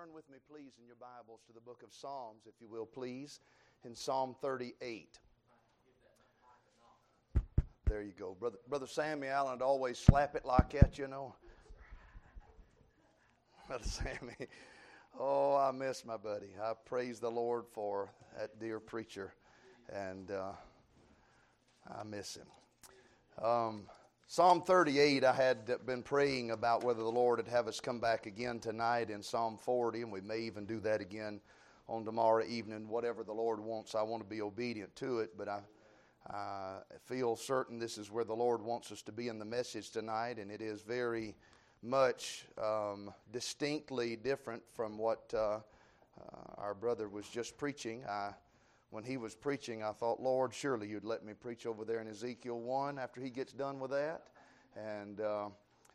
Turn with me, please, in your Bibles to the book of Psalms, if you will, please, in Psalm 38. There you go. Brother, Brother Sammy Allen would always slap it like that, you know. Brother Sammy, oh, I miss my buddy. I praise the Lord for that dear preacher, and uh, I miss him. Um, Psalm 38, I had been praying about whether the Lord would have us come back again tonight in Psalm 40, and we may even do that again on tomorrow evening. Whatever the Lord wants, I want to be obedient to it, but I, I feel certain this is where the Lord wants us to be in the message tonight, and it is very much um, distinctly different from what uh, uh, our brother was just preaching. I when he was preaching, I thought, Lord, surely you'd let me preach over there in Ezekiel 1 after he gets done with that. And uh,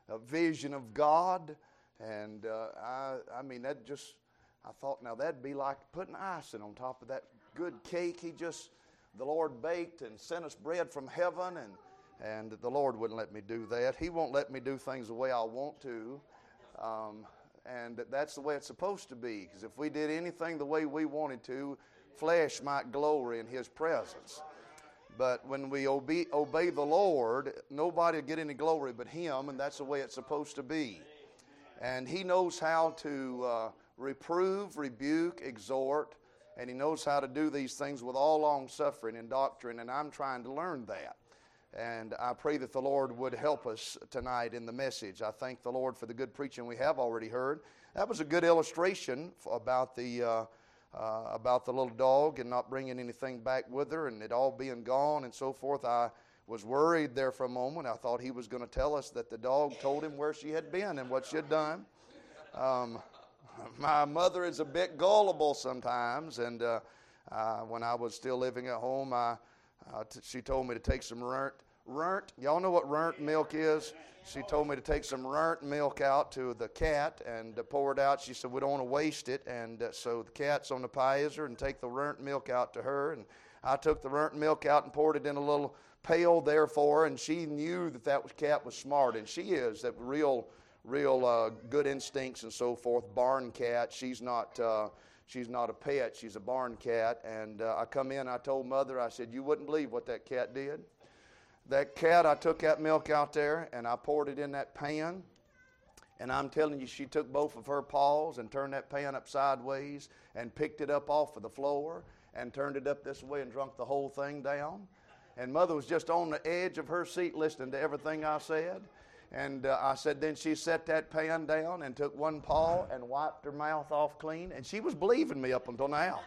a vision of God. And uh, I, I mean, that just, I thought, now that'd be like putting icing on top of that good cake he just, the Lord baked and sent us bread from heaven. And, and the Lord wouldn't let me do that. He won't let me do things the way I want to. Um, and that's the way it's supposed to be. Because if we did anything the way we wanted to, flesh might glory in His presence. But when we obey, obey the Lord, nobody will get any glory but Him, and that's the way it's supposed to be. And He knows how to uh, reprove, rebuke, exhort, and He knows how to do these things with all long suffering and doctrine, and I'm trying to learn that. And I pray that the Lord would help us tonight in the message. I thank the Lord for the good preaching we have already heard. That was a good illustration about the. Uh, uh, about the little dog and not bringing anything back with her and it all being gone and so forth. I was worried there for a moment. I thought he was going to tell us that the dog told him where she had been and what she had done. Um, my mother is a bit gullible sometimes, and uh, uh, when I was still living at home, uh, she told me to take some rent. Rent, y'all know what rent milk is? she told me to take some rent milk out to the cat and uh, pour it out. She said, We don't want to waste it. And uh, so the cat's on the piezer and take the rent milk out to her. And I took the rent milk out and poured it in a little pail there for her. And she knew that that cat was smart. And she is, that real, real uh, good instincts and so forth. Barn cat. She's not. Uh, she's not a pet, she's a barn cat. And uh, I come in, I told mother, I said, You wouldn't believe what that cat did. That cat, I took that milk out there and I poured it in that pan. And I'm telling you, she took both of her paws and turned that pan up sideways and picked it up off of the floor and turned it up this way and drunk the whole thing down. And mother was just on the edge of her seat listening to everything I said. And uh, I said, then she set that pan down and took one paw and wiped her mouth off clean. And she was believing me up until now.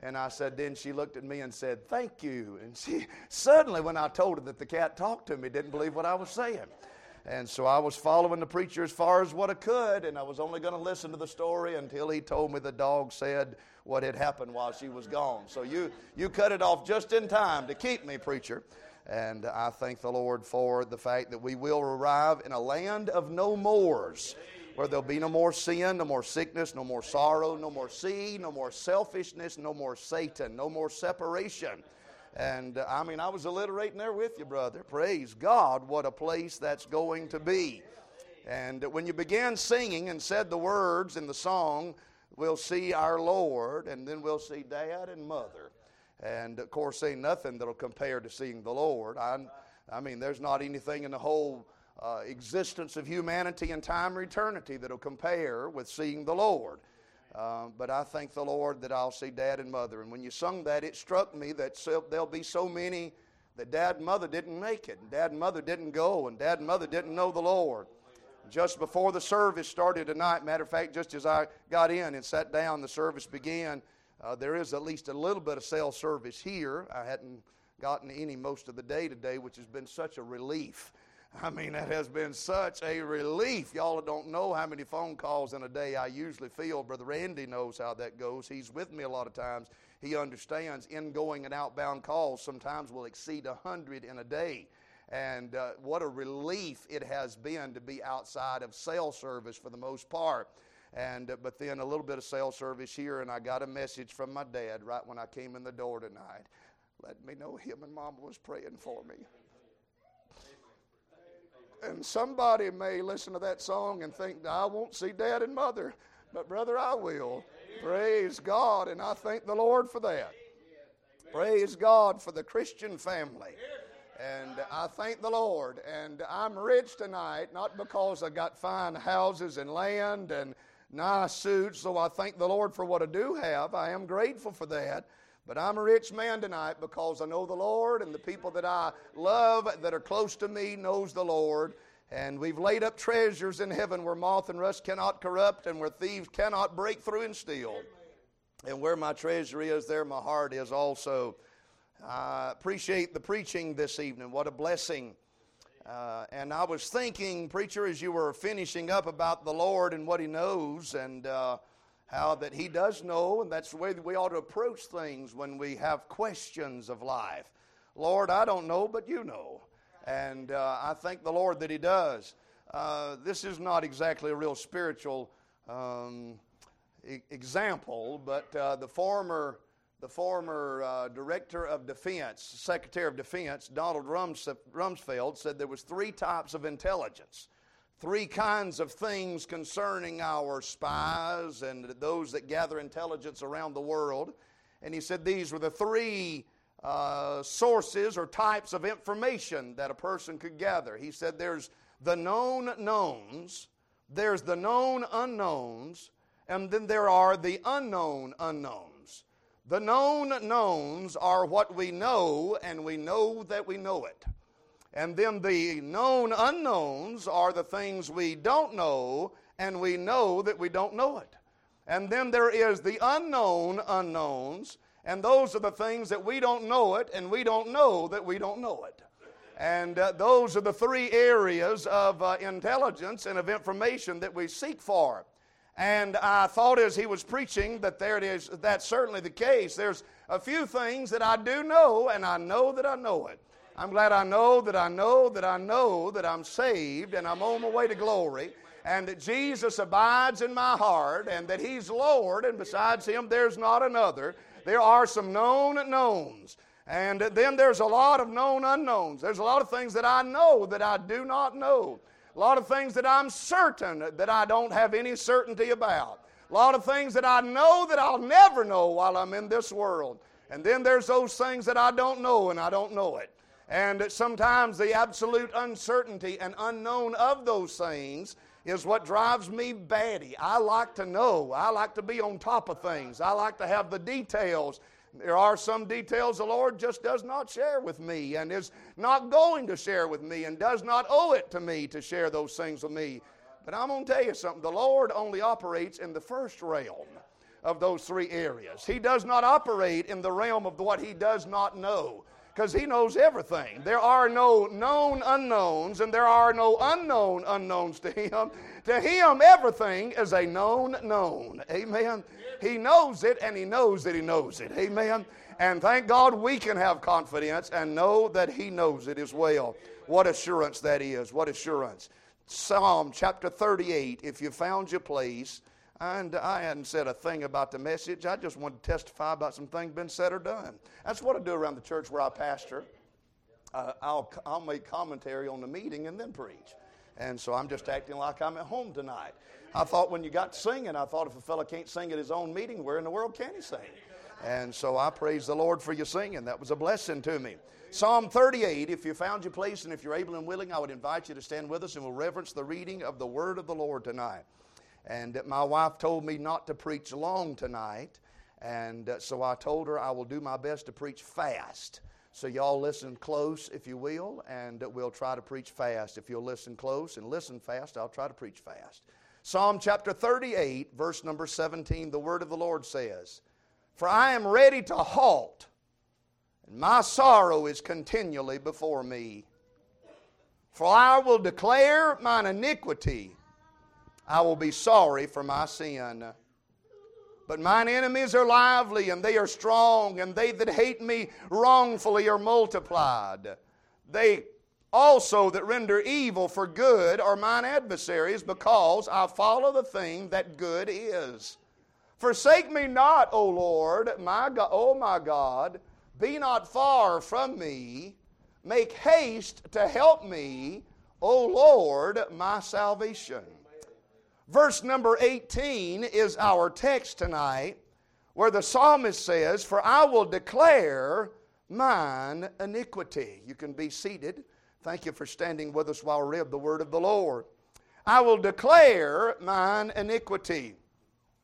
And I said, then she looked at me and said, Thank you. And she suddenly, when I told her that the cat talked to me, didn't believe what I was saying. And so I was following the preacher as far as what I could, and I was only going to listen to the story until he told me the dog said what had happened while she was gone. So you, you cut it off just in time to keep me, preacher. And I thank the Lord for the fact that we will arrive in a land of no mores where there'll be no more sin, no more sickness, no more sorrow, no more sea, no more selfishness, no more Satan, no more separation. And uh, I mean, I was alliterating there with you, brother. Praise God, what a place that's going to be. And when you began singing and said the words in the song, we'll see our Lord, and then we'll see dad and mother. And of course, ain't nothing that'll compare to seeing the Lord. I, I mean, there's not anything in the whole uh, existence of humanity and time or eternity that'll compare with seeing the Lord. Uh, but I thank the Lord that I'll see dad and mother. And when you sung that, it struck me that so, there'll be so many that dad and mother didn't make it, and dad and mother didn't go, and dad and mother didn't know the Lord. Just before the service started tonight, matter of fact, just as I got in and sat down, the service began. Uh, there is at least a little bit of cell service here. I hadn't gotten any most of the day today, which has been such a relief. I mean, that has been such a relief. Y'all don't know how many phone calls in a day I usually feel. Brother Randy knows how that goes. He's with me a lot of times. He understands ingoing and outbound calls sometimes will exceed 100 in a day. And uh, what a relief it has been to be outside of cell service for the most part. And uh, but then a little bit of cell service here, and I got a message from my dad right when I came in the door tonight. Let me know him and Mama was praying for me. And somebody may listen to that song and think, I won't see dad and mother. but brother, I will. Praise God, and I thank the Lord for that. Praise God for the Christian family. And I thank the Lord. And I'm rich tonight, not because I got fine houses and land and nice suits, so I thank the Lord for what I do have. I am grateful for that. But I'm a rich man tonight because I know the Lord and the people that I love that are close to me knows the Lord. And we've laid up treasures in heaven where moth and rust cannot corrupt and where thieves cannot break through and steal. And where my treasure is, there my heart is also. I appreciate the preaching this evening. What a blessing. Uh, and I was thinking, preacher, as you were finishing up about the Lord and what He knows, and uh, how that He does know, and that's the way that we ought to approach things when we have questions of life. Lord, I don't know, but you know. And uh, I thank the Lord that He does. Uh, this is not exactly a real spiritual um, e- example, but uh, the former the former uh, director of defense, secretary of defense, Donald Rums- Rumsfeld, said there was three types of intelligence, three kinds of things concerning our spies and those that gather intelligence around the world. And he said these were the three uh, sources or types of information that a person could gather. He said there's the known knowns, there's the known unknowns, and then there are the unknown unknowns. The known knowns are what we know, and we know that we know it. And then the known unknowns are the things we don't know, and we know that we don't know it. And then there is the unknown unknowns, and those are the things that we don't know it, and we don't know that we don't know it. And uh, those are the three areas of uh, intelligence and of information that we seek for. And I thought as he was preaching that there it is, that's certainly the case. There's a few things that I do know, and I know that I know it. I'm glad I know that I know that I know that I'm saved and I'm on my way to glory, and that Jesus abides in my heart, and that He's Lord, and besides Him, there's not another. There are some known knowns. And then there's a lot of known unknowns. There's a lot of things that I know that I do not know. A lot of things that I'm certain that I don't have any certainty about. A lot of things that I know that I'll never know while I'm in this world. And then there's those things that I don't know and I don't know it. And sometimes the absolute uncertainty and unknown of those things is what drives me batty. I like to know. I like to be on top of things. I like to have the details there are some details the Lord just does not share with me and is not going to share with me and does not owe it to me to share those things with me. But I'm going to tell you something. The Lord only operates in the first realm of those three areas. He does not operate in the realm of what He does not know because He knows everything. There are no known unknowns and there are no unknown unknowns to Him. To Him, everything is a known known. Amen. He knows it and He knows that He knows it. Amen. And thank God we can have confidence and know that He knows it as well. What assurance that is. What assurance. Psalm chapter 38, if you found your place, and I hadn't said a thing about the message. I just wanted to testify about some things been said or done. That's what I do around the church where I pastor. Uh, I'll, I'll make commentary on the meeting and then preach. And so I'm just acting like I'm at home tonight. I thought when you got singing, I thought if a fellow can't sing at his own meeting, where in the world can he sing? And so I praise the Lord for your singing. That was a blessing to me. Psalm 38, if you found your place and if you're able and willing, I would invite you to stand with us and we'll reverence the reading of the word of the Lord tonight. And my wife told me not to preach long tonight. And uh, so I told her I will do my best to preach fast. So, y'all listen close, if you will, and uh, we'll try to preach fast. If you'll listen close and listen fast, I'll try to preach fast. Psalm chapter 38, verse number 17, the word of the Lord says, For I am ready to halt, and my sorrow is continually before me. For I will declare mine iniquity, I will be sorry for my sin. But mine enemies are lively, and they are strong, and they that hate me wrongfully are multiplied. They also that render evil for good are mine adversaries, because I follow the thing that good is. Forsake me not, O Lord, my God, O my God, be not far from me. Make haste to help me, O Lord, my salvation. Verse number 18 is our text tonight, where the psalmist says, For I will declare mine iniquity. You can be seated. Thank you for standing with us while we read the word of the Lord. I will declare mine iniquity.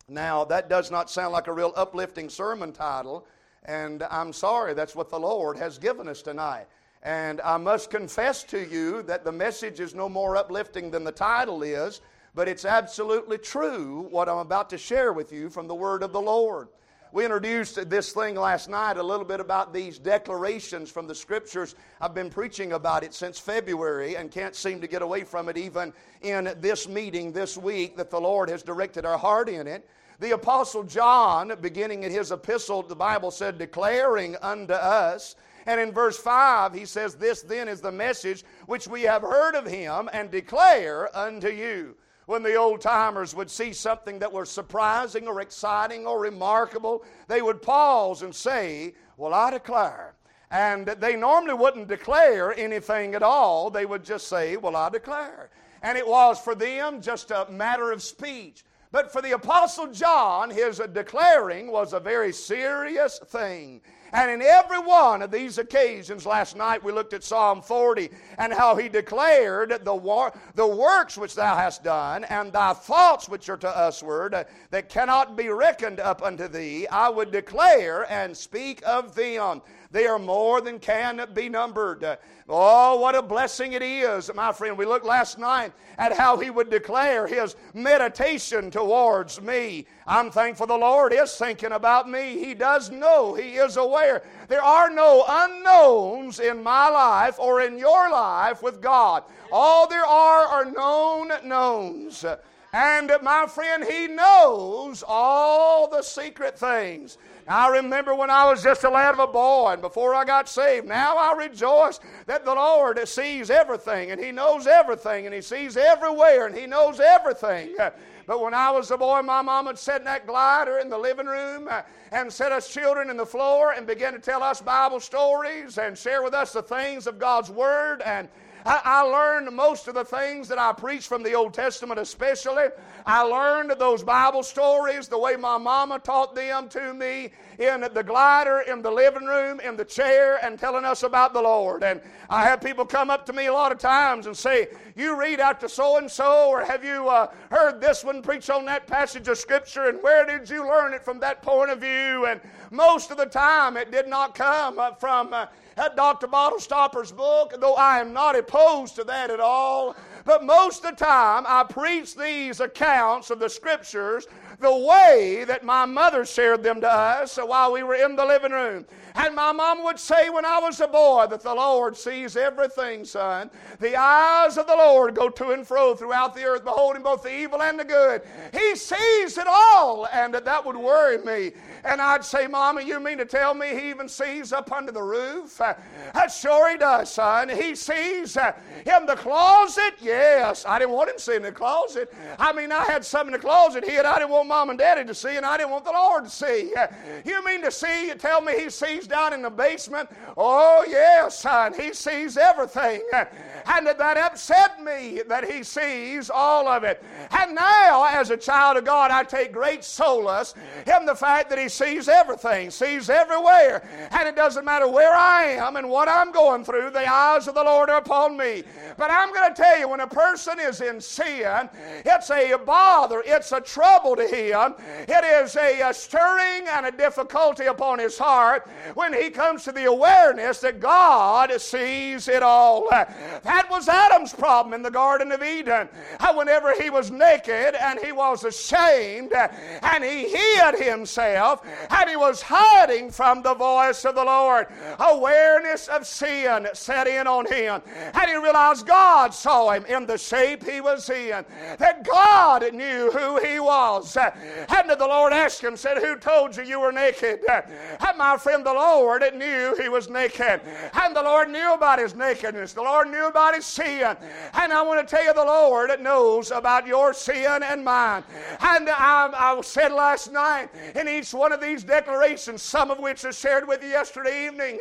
Now, that does not sound like a real uplifting sermon title, and I'm sorry, that's what the Lord has given us tonight. And I must confess to you that the message is no more uplifting than the title is, but it's absolutely true what I'm about to share with you from the Word of the Lord. We introduced this thing last night a little bit about these declarations from the Scriptures. I've been preaching about it since February and can't seem to get away from it even in this meeting this week that the Lord has directed our heart in it. The Apostle John, beginning in his epistle, the Bible said, declaring unto us. And in verse 5, he says, This then is the message which we have heard of him and declare unto you when the old timers would see something that was surprising or exciting or remarkable, they would pause and say, Well, I declare. And they normally wouldn't declare anything at all. They would just say, Well, I declare. And it was for them just a matter of speech. But for the Apostle John, his declaring was a very serious thing. And in every one of these occasions, last night we looked at Psalm 40 and how he declared the, war, the works which thou hast done and thy thoughts which are to usward uh, that cannot be reckoned up unto thee, I would declare and speak of them. They are more than can be numbered. Oh, what a blessing it is, my friend. We looked last night at how he would declare his meditation towards me. I'm thankful the Lord is thinking about me. He does know, He is aware. There are no unknowns in my life or in your life with God. All there are are known knowns. And my friend, He knows all the secret things. I remember when I was just a lad of a boy and before I got saved. Now I rejoice that the Lord sees everything and He knows everything and He sees everywhere and He knows everything. But when I was a boy, my mom would in that glider in the living room uh, and set us children in the floor and begin to tell us Bible stories and share with us the things of God's Word. And I, I learned most of the things that I preach from the Old Testament, especially. I learned those Bible stories the way my mama taught them to me in the glider, in the living room, in the chair, and telling us about the Lord. And I have people come up to me a lot of times and say, You read to so and so, or have you uh, heard this one preach on that passage of Scripture, and where did you learn it from that point of view? And most of the time, it did not come from. Uh, Dr. Bottlestopper's book, though I am not opposed to that at all. But most of the time, I preach these accounts of the Scriptures the way that my mother shared them to us while we were in the living room. And my mom would say when I was a boy that the Lord sees everything, son. The eyes of the Lord go to and fro throughout the earth, beholding both the evil and the good. He sees it all, and that would worry me. And I'd say, Mama, you mean to tell me He even sees up under the roof? Uh, sure He does, son. He sees uh, in the closet. Yes, I didn't want Him to see in the closet. I mean, I had some in the closet here I didn't want Mom and Daddy to see, and I didn't want the Lord to see. Uh, you mean to see? You tell me He sees down in the basement? Oh, yes, son. He sees everything. Uh, and that upset me that He sees all of it. And now, as a child of God, I take great solace in the fact that He sees everything, sees everywhere. And it doesn't matter where I am and what I'm going through, the eyes of the Lord are upon me. But I'm going to tell you, when a person is in sin, it's a bother, it's a trouble to him. It is a, a stirring and a difficulty upon his heart when he comes to the awareness that God sees it all. That was Adam's problem in the Garden of Eden. Whenever he was naked and he was ashamed and he hid himself, and he was hiding from the voice of the Lord. Awareness of sin set in on him, and he realized God saw him in the shape he was in, that God knew who he was, And the Lord asked him, said, Who told you you were naked? And my friend, the Lord knew he was naked. And the Lord knew about his nakedness. The Lord knew about his sin. And I want to tell you, the Lord knows about your sin and mine. And I, I said last night in each one of these declarations, some of which I shared with you yesterday evening,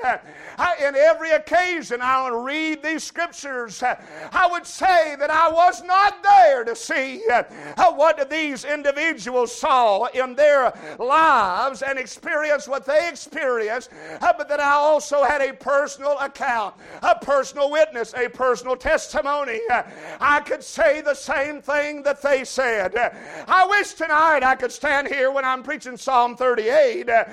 in every occasion I'll read these scriptures. I would say that I was not there to see uh, what these individuals saw in their lives and experienced what they experienced, uh, but that I also had a personal account, a personal witness, a personal testimony. I could say the same thing that they said. I wish tonight I could stand here when I'm preaching Psalm 38 uh,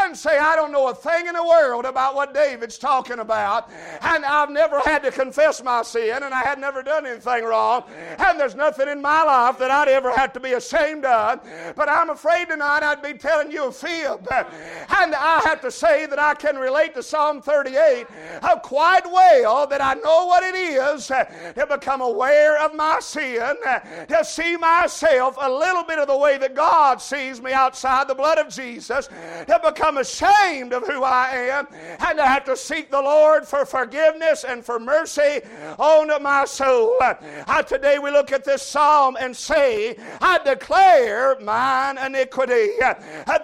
and say, I don't know a thing in the world about what David's talking about, and I've never had to confess my sin, and I had never done anything wrong, and there's nothing in my life that I'd ever have to be ashamed of. But I'm afraid tonight I'd be telling you a fib. And I have to say that I can relate to Psalm 38 quite well, that I know what it is to become aware of my sin, to see myself a little bit of the way that God sees me outside the blood of Jesus, to become ashamed of who I am, and to have to seek the Lord for forgiveness and for mercy on my soul. Uh, today we look at this psalm and say, I declare mine iniquity.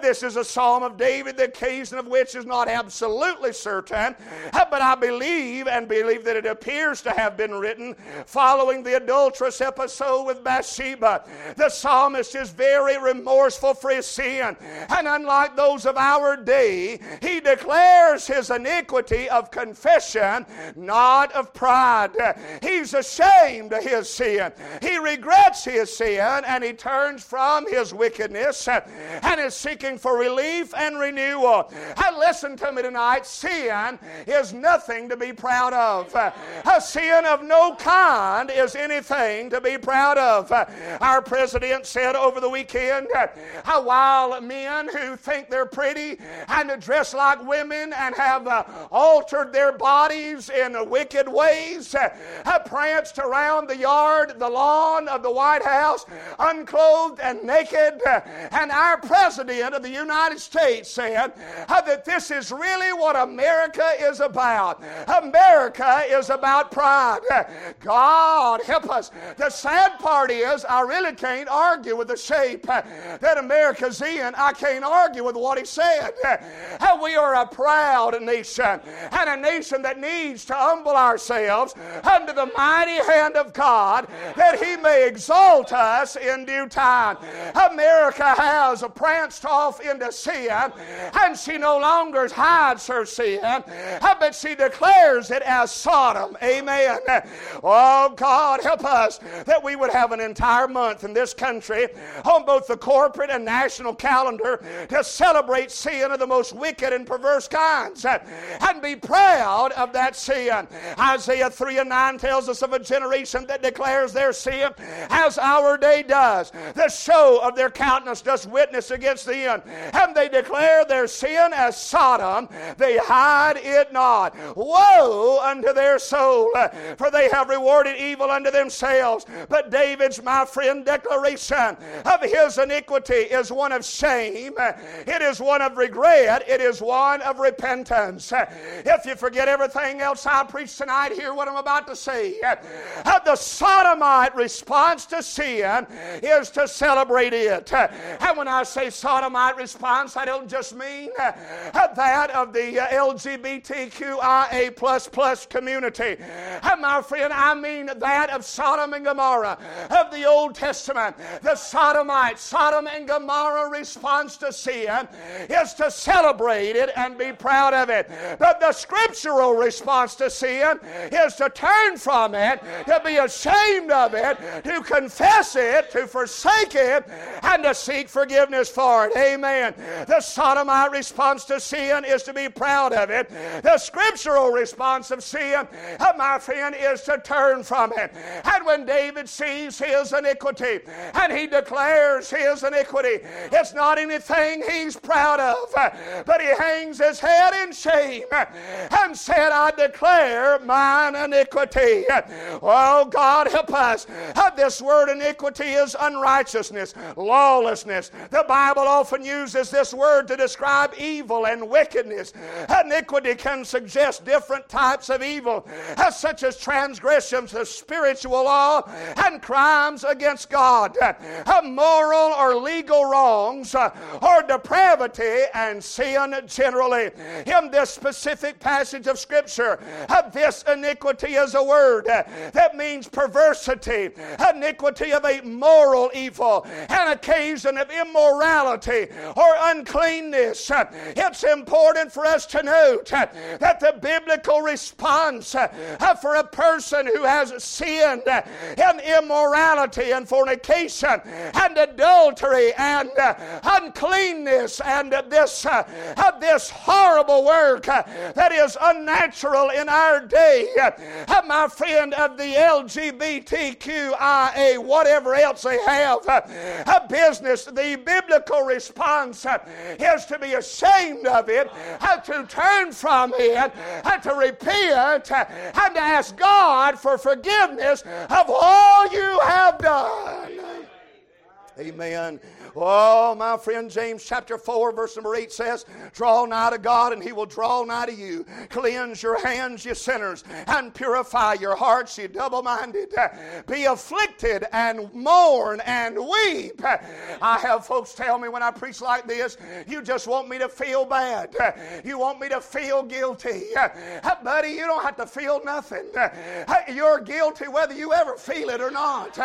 This is a psalm of David, the occasion of which is not absolutely certain, but I believe and believe that it appears to have been written following the adulterous episode with Bathsheba. The psalmist is very remorseful for his sin, and unlike those of our day, he declares his iniquity of confession, not of pride. He's ashamed of his sin. He regrets his sin and he turns from his wickedness and is seeking for relief and renewal. And listen to me tonight sin is nothing to be proud of. A sin of no kind is anything to be proud of. Our president said over the weekend while men who think they're pretty and dress like women and have uh, altered their bodies in wicked ways have pranced around the yard, the lawn of the White House, unclothed and naked. And our President of the United States said that this is really what America is about. America is about pride. God help us. The sad part is, I really can't argue with the shape that America's in. I can't argue with what he said. We are a proud nation and a nation that needs to humble ourselves under the mighty hand of God that He may exalt us in due time. America has pranced off into sin, and she no longer hides her sin, but she declares it as Sodom. Amen. Oh, God, help us that we would have an entire month in this country on both the corporate and national calendar to celebrate sin of the most wicked and perverse kinds uh, and be proud of that sin. Isaiah 3 and 9 tells us of a generation that declares their sin as our day does. The show of their countenance does witness against them, and they declare their sin as Sodom. They hide it not. Woe unto their soul, uh, for they have rewarded evil unto themselves. But David's, my friend, declaration of his iniquity is one of shame, uh, it is one of regret, it is one of repentance. If you forget everything else I preach tonight, hear what I'm about to say. The sodomite response to sin is to celebrate it. And when I say sodomite response, I don't just mean that of the LGBTQIA plus plus community. My friend, I mean that of Sodom and Gomorrah of the Old Testament. The sodomite, Sodom and Gomorrah response to sin is to celebrate it and be proud of it. But the scriptural response to sin is to turn from it, to be ashamed of it, to confess it, to forsake it, and to seek forgiveness for it. Amen. The sodomite response to sin is to be proud of it. The scriptural response of sin, uh, my friend, is to turn from it. And when David sees his iniquity and he declares his iniquity, it's not anything he's proud of, but he hangs his head in shame and said, I declare mine iniquity. Oh, God, help us. This word iniquity is unrighteousness, lawlessness. The Bible often uses this word to describe evil and wickedness. Iniquity can suggest different types of evil, such as transgressions of spiritual law and crimes against God, moral or legal wrongs, or depravity and sin generally. In this specific passage of Scripture, this iniquity is a word that means perversity, iniquity of a moral evil, an occasion of immorality or uncleanness. It's important for us to note that the biblical response for a person who has sinned in immorality and fornication and adultery and uncleanness and this, uh, this horrible work uh, that is unnatural in our day, my friend of the LGBTQIA, whatever else they have, uh, a business, the biblical response is to be ashamed of it, to turn from it, to repent, and to ask God for forgiveness of all you have done. Amen. Oh, my friend, James chapter 4, verse number 8 says, Draw nigh to God, and he will draw nigh to you. Cleanse your hands, you sinners, and purify your hearts, you double minded. Be afflicted and mourn and weep. I have folks tell me when I preach like this, you just want me to feel bad. You want me to feel guilty. Buddy, you don't have to feel nothing. You're guilty whether you ever feel it or not.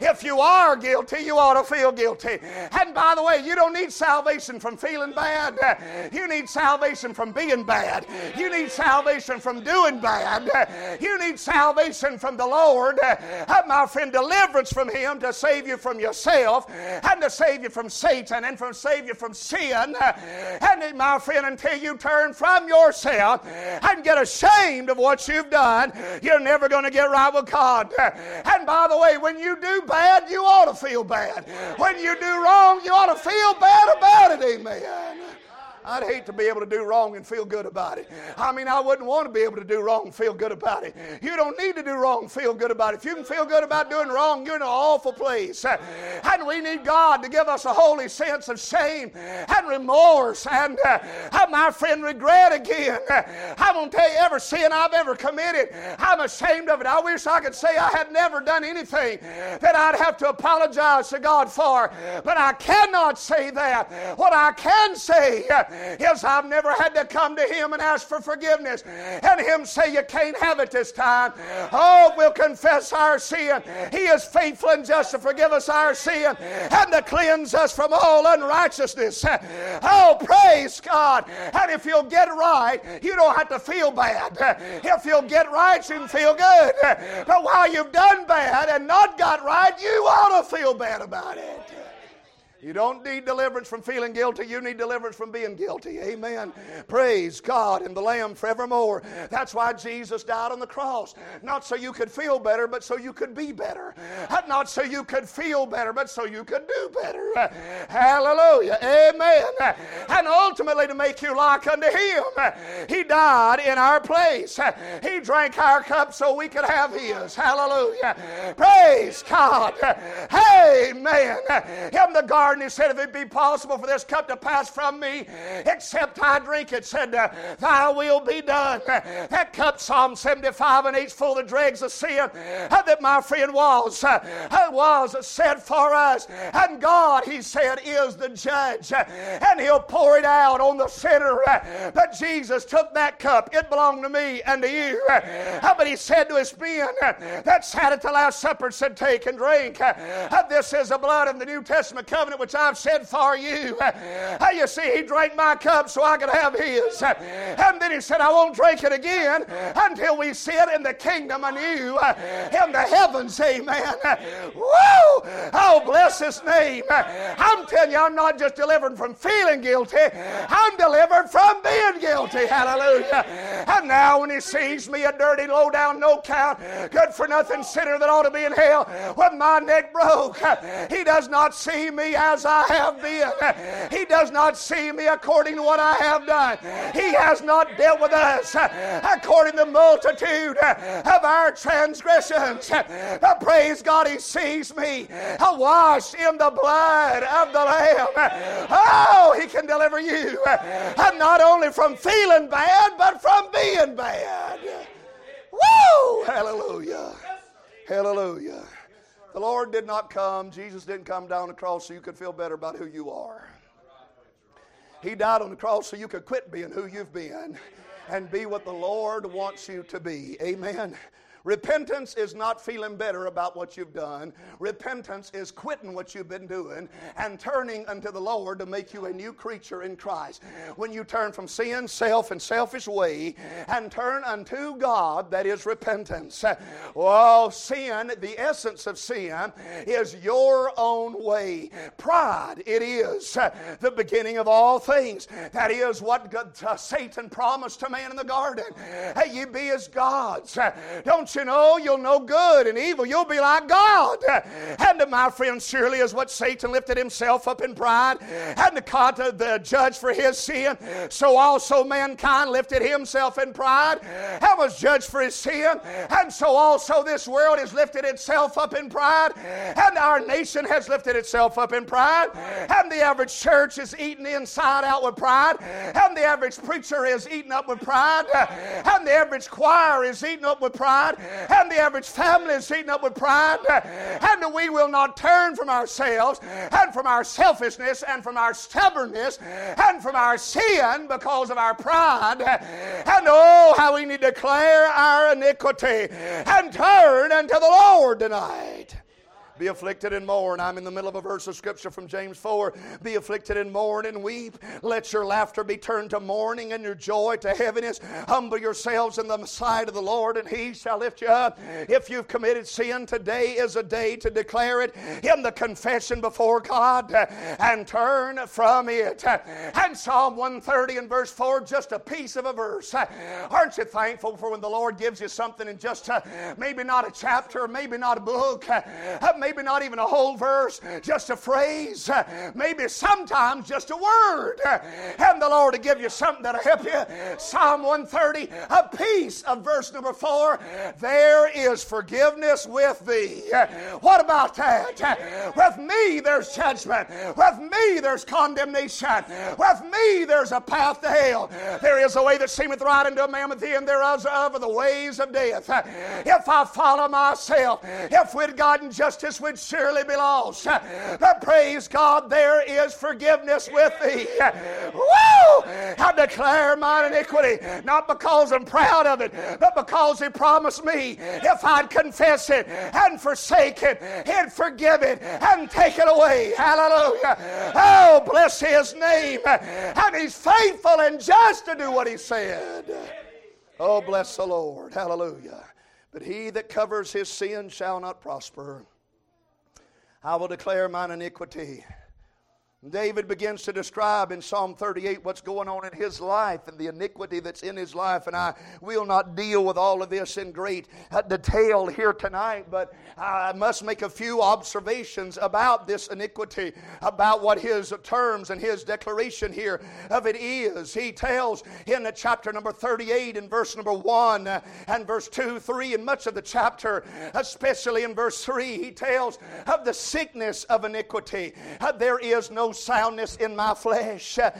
If you are guilty, you ought to feel guilty. And by the way, you don't need salvation from feeling bad. You need salvation from being bad. You need salvation from doing bad. You need salvation from the Lord. Uh, my friend, deliverance from Him to save you from yourself and to save you from Satan and from save you from sin. And my friend, until you turn from yourself and get ashamed of what you've done, you're never going to get right with God. And by the way, when you do bad, you ought to feel bad. When you do wrong, wrong, you ought to feel bad about it. Amen. I'd hate to be able to do wrong and feel good about it. I mean, I wouldn't want to be able to do wrong and feel good about it. You don't need to do wrong and feel good about it. If you can feel good about doing wrong, you're in an awful place. And we need God to give us a holy sense of shame and remorse and, uh, my friend, regret again. I'm going to tell you, every sin I've ever committed, I'm ashamed of it. I wish I could say I had never done anything that I'd have to apologize to God for. But I cannot say that. What I can say is I've never had to come to Him and ask for forgiveness and Him say, You can't have it this time. Oh, we'll confess our sin. He is faithful and just to forgive us our sin and to cleanse us from all unrighteousness. Oh, praise God. And if you'll get right, you don't have to feel bad. If you'll get right, you can feel good. But while you've done bad and not got right, you ought to feel bad about it. You don't need deliverance from feeling guilty. You need deliverance from being guilty. Amen. Praise God and the Lamb forevermore. That's why Jesus died on the cross. Not so you could feel better, but so you could be better. Not so you could feel better, but so you could do better. Hallelujah. Amen. And ultimately to make you like unto Him. He died in our place. He drank our cup so we could have His. Hallelujah. Praise God. Amen. In the garden garden. He said, If it be possible for this cup to pass from me, except I drink it, said, uh, Thy will be done. That cup, Psalm 75 and 8, full of the dregs of sin uh, that my friend was, uh, was set for us. And God, he said, is the judge. And he'll pour it out on the sinner. But Jesus took that cup. It belonged to me and to you. But he said to his men that sat at the Last Supper, said, Take and drink. This is the blood of the New Testament covenant which I've said for you. You see, he drank my cup so I could have his. And then he said, I won't drink it again until we sit in the kingdom anew in the heavens. Amen. Woo! Oh, bless his name. I'm telling you, I'm not just delivered from feeling guilty, I'm delivered from being guilty. Hallelujah. And now when he sees me, a dirty, low down, no count, good for nothing sinner that ought to be in hell, with my neck broke, he does not see me out as I have been. He does not see me according to what I have done. He has not dealt with us according to the multitude of our transgressions. Praise God, He sees me washed in the blood of the Lamb. Oh, He can deliver you uh, not only from feeling bad, but from being bad. Woo! Hallelujah. Hallelujah. The Lord did not come, Jesus didn't come down the cross so you could feel better about who you are. He died on the cross so you could quit being who you've been and be what the Lord wants you to be. Amen. Repentance is not feeling better about what you've done. Repentance is quitting what you've been doing and turning unto the Lord to make you a new creature in Christ. When you turn from sin, self, and selfish way and turn unto God, that is repentance. Well, sin, the essence of sin, is your own way. Pride, it is the beginning of all things. That is what uh, Satan promised to man in the garden. Hey, ye be as gods. Don't don't oh, you know you'll know good and evil? You'll be like God. And my friend, surely is what Satan lifted himself up in pride and the, the judge for his sin, so also mankind lifted himself in pride and was judged for his sin. And so also this world has lifted itself up in pride, and our nation has lifted itself up in pride, and the average church is eaten inside out with pride, and the average preacher is eaten up with pride, and the average choir is eaten up with pride, and the average family is eaten up with pride, and we will not turn from ourselves and from our selfishness and from our stubbornness and from our sin because of our pride. And oh, how we need to declare our iniquity and turn unto the Lord tonight. Be afflicted and mourn. I'm in the middle of a verse of scripture from James 4. Be afflicted and mourn and weep. Let your laughter be turned to mourning and your joy to heaviness. Humble yourselves in the sight of the Lord, and he shall lift you up. If you've committed sin, today is a day to declare it in the confession before God and turn from it. And Psalm 130 and verse 4, just a piece of a verse. Aren't you thankful for when the Lord gives you something in just a, maybe not a chapter, maybe not a book, uh, maybe maybe not even a whole verse, just a phrase, maybe sometimes just a word. And the Lord to give you something that'll help you. Psalm 130, a piece of verse number four. There is forgiveness with thee. What about that? With me there's judgment. With me there's condemnation. With me there's a path to hell. There is a way that seemeth right unto a man, but the end thereof are the ways of death. If I follow myself, if we'd gotten justice would surely be lost. But praise God, there is forgiveness with thee. Woo! I declare mine iniquity, not because I'm proud of it, but because He promised me if I'd confess it and forsake it, He'd forgive it and take it away. Hallelujah. Oh, bless His name. And He's faithful and just to do what He said. Oh, bless the Lord. Hallelujah. But he that covers his sin shall not prosper. I will declare mine iniquity. David begins to describe in Psalm 38 what's going on in his life and the iniquity that's in his life. And I will not deal with all of this in great uh, detail here tonight, but I must make a few observations about this iniquity, about what his terms and his declaration here of it is. He tells in the chapter number 38 in verse number 1 uh, and verse 2, 3, and much of the chapter, especially in verse 3, he tells of the sickness of iniquity. Uh, there is no soundness in my flesh. Uh,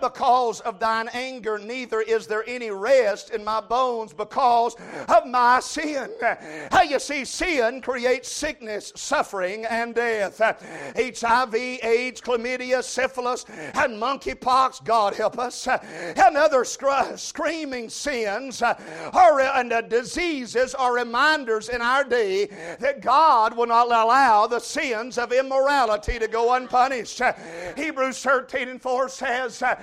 because of thine anger, neither is there any rest in my bones because of my sin. How you see, sin creates sickness, suffering, and death. Uh, HIV, AIDS, chlamydia, syphilis, and monkeypox, God help us, and other screaming sins or, and uh, diseases are reminders in our day that God will not allow the sins of immorality to go unpunished. Hebrews 13 and 4 says, uh,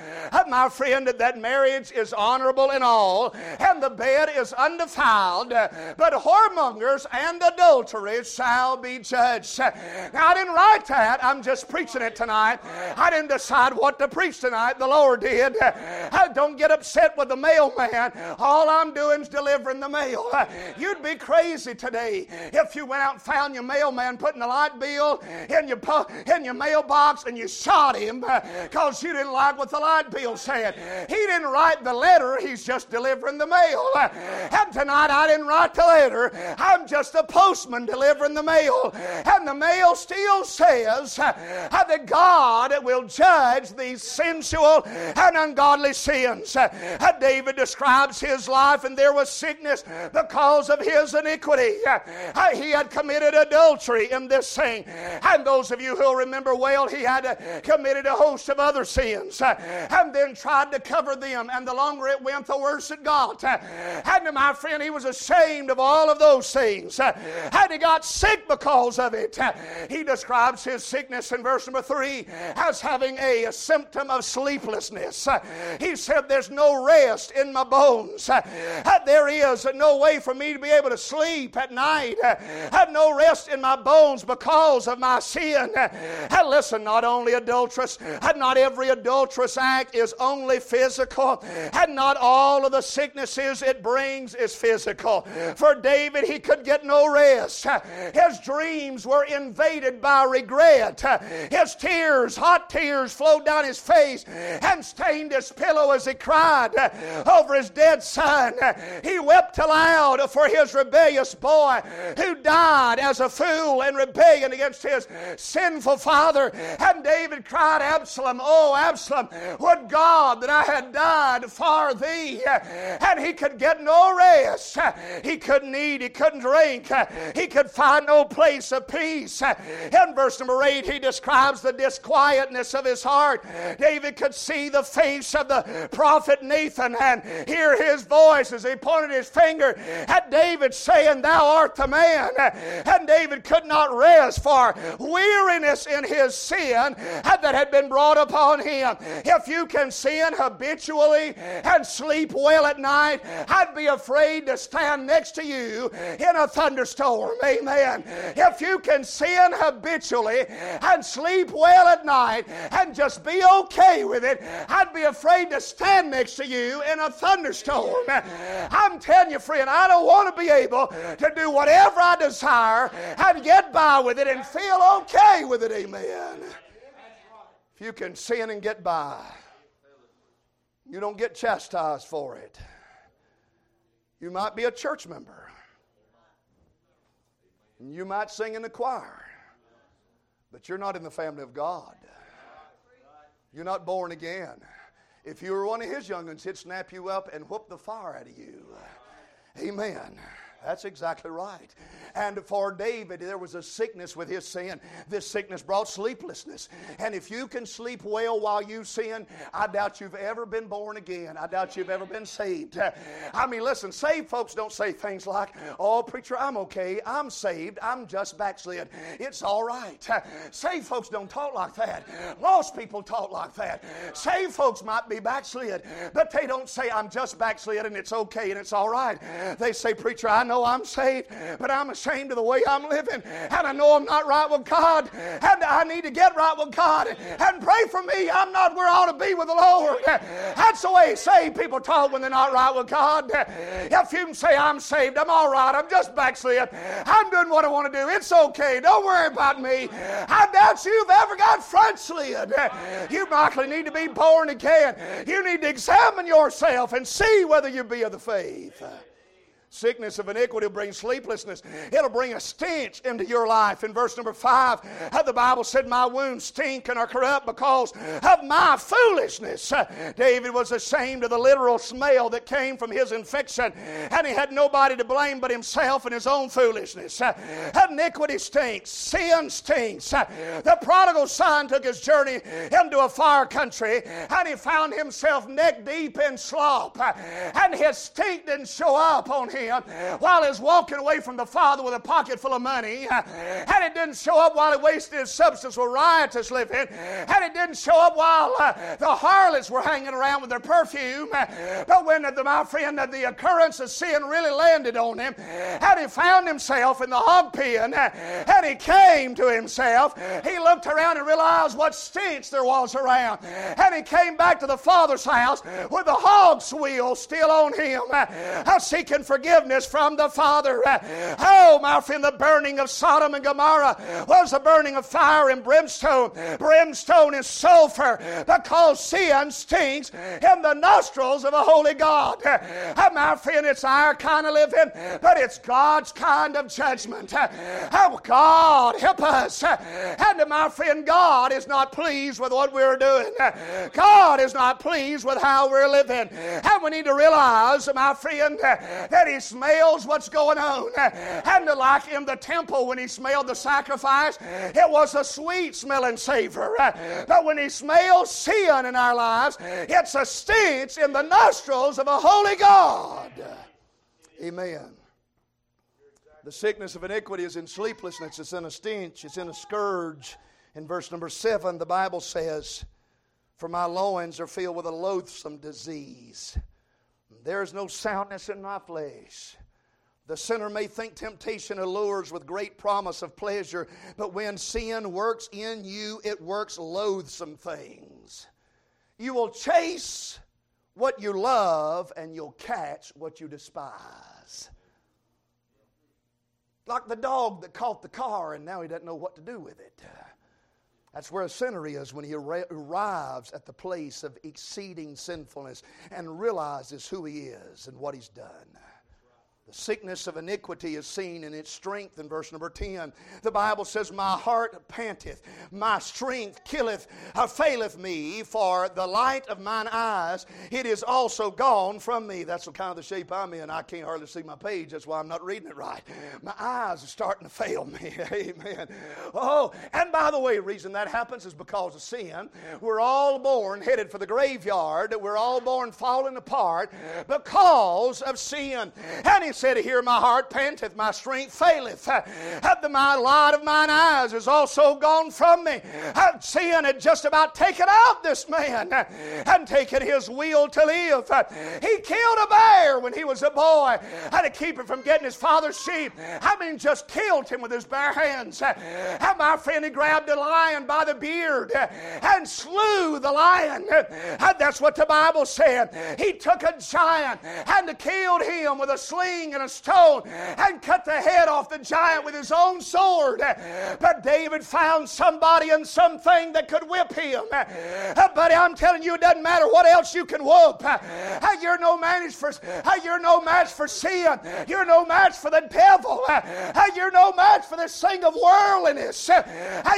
My friend, that marriage is honorable in all, and the bed is undefiled, but whoremongers and adulteries shall be judged. Now, I didn't write that, I'm just preaching it tonight. I didn't decide what to preach tonight, the Lord did. Uh, don't get upset with the mailman. All I'm doing is delivering the mail. Uh, you'd be crazy today if you went out and found your mailman putting a light bill in your, in your mailbox and you shot him uh, because you didn't like what the light bill said. He didn't write the letter, he's just delivering the mail. And tonight I didn't write the letter, I'm just a postman delivering the mail. And the mail still says uh, that God will judge these sensual and ungodly sins. Uh, David describes his life, and there was sickness because of his iniquity. He had committed adultery in this thing. And those of you who remember well, he had committed a host of other sins uh, and then tried to cover them. And the longer it went, the worse it got. Uh, and my friend, he was ashamed of all of those things. Uh, and he got sick because of it. He describes his sickness in verse number three as having a, a symptom of sleeplessness. He said, There's no rest in my bones. There is no way for me to be able to sleep at night. I have no rest in my bones because of my sin. And listen, not only adulterous, and not every adulterous act is only physical, and not all of the sicknesses it brings is physical. For David, he could get no rest. His dreams were invaded by regret. His tears, hot tears, flowed down his face and stained his pillow as he cried over his dead son. He wept aloud for his rebellious boy who died as a fool in rebellion against his sinful father. And David cried, Absalom, oh, Absalom, would God that I had died for thee. And he could get no rest. He couldn't eat, he couldn't drink, he could find no place of peace. In verse number 8, he describes the disquietness of his heart. David could see the face of the prophet Nathan and hear his voice as he pointed his finger at David, saying, Thou art the man. And David could not rest for weariness in his sin that had been brought upon him. If you can sin habitually and sleep well at night, I'd be afraid to stand next to you in a thunderstorm. Amen. If you can sin habitually and sleep well at night and just be okay with it, I'd be afraid to stand next to you in a thunderstorm. I'm telling you, friend, I don't want to be able to do whatever I desire and get by with it and feel okay with it. Amen. You can sin and get by, you don't get chastised for it. You might be a church member. You might sing in the choir, but you're not in the family of God. You're not born again. If you were one of his young'uns, he'd snap you up and whoop the fire out of you. Amen. That's exactly right. And for David, there was a sickness with his sin. This sickness brought sleeplessness. And if you can sleep well while you sin, I doubt you've ever been born again. I doubt you've ever been saved. I mean, listen, saved folks don't say things like, oh, preacher, I'm okay. I'm saved. I'm just backslid. It's all right. Saved folks don't talk like that. Lost people talk like that. Saved folks might be backslid, but they don't say, I'm just backslid and it's okay and it's all right. They say, preacher, I know I'm saved, but I'm ashamed of the way I'm living, and I know I'm not right with God, and I need to get right with God, and pray for me. I'm not where I ought to be with the Lord. That's the way saved people talk when they're not right with God. If you can say, I'm saved, I'm all right, I'm just backslid, I'm doing what I want to do, it's okay, don't worry about me. I doubt you've ever got front slid. You likely need to be born again. You need to examine yourself and see whether you be of the faith. Sickness of iniquity will bring sleeplessness. It'll bring a stench into your life. In verse number five, the Bible said, My wounds stink and are corrupt because of my foolishness. David was ashamed of the literal smell that came from his infection, and he had nobody to blame but himself and his own foolishness. Iniquity stinks, sin stinks. The prodigal son took his journey into a far country, and he found himself neck deep in slop, and his stink didn't show up on him him while he's walking away from the Father with a pocket full of money, had it didn't show up while he wasted his substance with riotous living, and it didn't show up while uh, the harlots were hanging around with their perfume, but when the, my friend, the occurrence of sin really landed on him, had he found himself in the hog pen, had he came to himself, he looked around and realized what stench there was around, and he came back to the Father's house with the hog's wheel still on him, seeking forgiveness from the Father. Oh, my friend, the burning of Sodom and Gomorrah was a burning of fire and brimstone. Brimstone is sulfur because sin stinks in the nostrils of a holy God. My friend, it's our kind of living, but it's God's kind of judgment. Oh, God, help us. And my friend, God is not pleased with what we're doing. God is not pleased with how we're living. And we need to realize, my friend, that He smells what's going on. And like in the temple, when He smelled the sacrifice, it was a sweet smelling savor. But when He smells sin in our lives, it's a stench in the nostrils of a holy God. Amen. The sickness of iniquity is in sleeplessness, it's in a stench, it's in a scourge. In verse number seven, the Bible says, For my loins are filled with a loathsome disease. There is no soundness in my flesh. The sinner may think temptation allures with great promise of pleasure, but when sin works in you, it works loathsome things. You will chase what you love, and you'll catch what you despise. Like the dog that caught the car and now he doesn't know what to do with it. That's where a sinner is when he arrives at the place of exceeding sinfulness and realizes who he is and what he's done. The sickness of iniquity is seen in its strength in verse number 10. The Bible says, My heart panteth, my strength killeth, uh, faileth me, for the light of mine eyes, it is also gone from me. That's the kind of the shape I'm in. I can't hardly see my page. That's why I'm not reading it right. My eyes are starting to fail me. Amen. Oh, and by the way, the reason that happens is because of sin. We're all born headed for the graveyard. We're all born falling apart because of sin. And he said, Here my heart panteth, my strength faileth. The my light of mine eyes is also gone from me. Sin had just about taken out this man and taken his will to live. He killed a bear when he was a boy to keep him from getting his father's sheep. I mean, just killed him with his bare hands. And my friend, he grabbed a lion by the beard and slew the lion. And that's what the Bible said. He took a giant and killed him with a sling sling and a stone and cut the head off the giant with his own sword. But David found somebody and something that could whip him. Uh, buddy, I'm telling you, it doesn't matter what else you can whoop. Uh, you're no match for you're no match for sin. You're no match for the devil. Uh, you're no match for this thing of worldliness.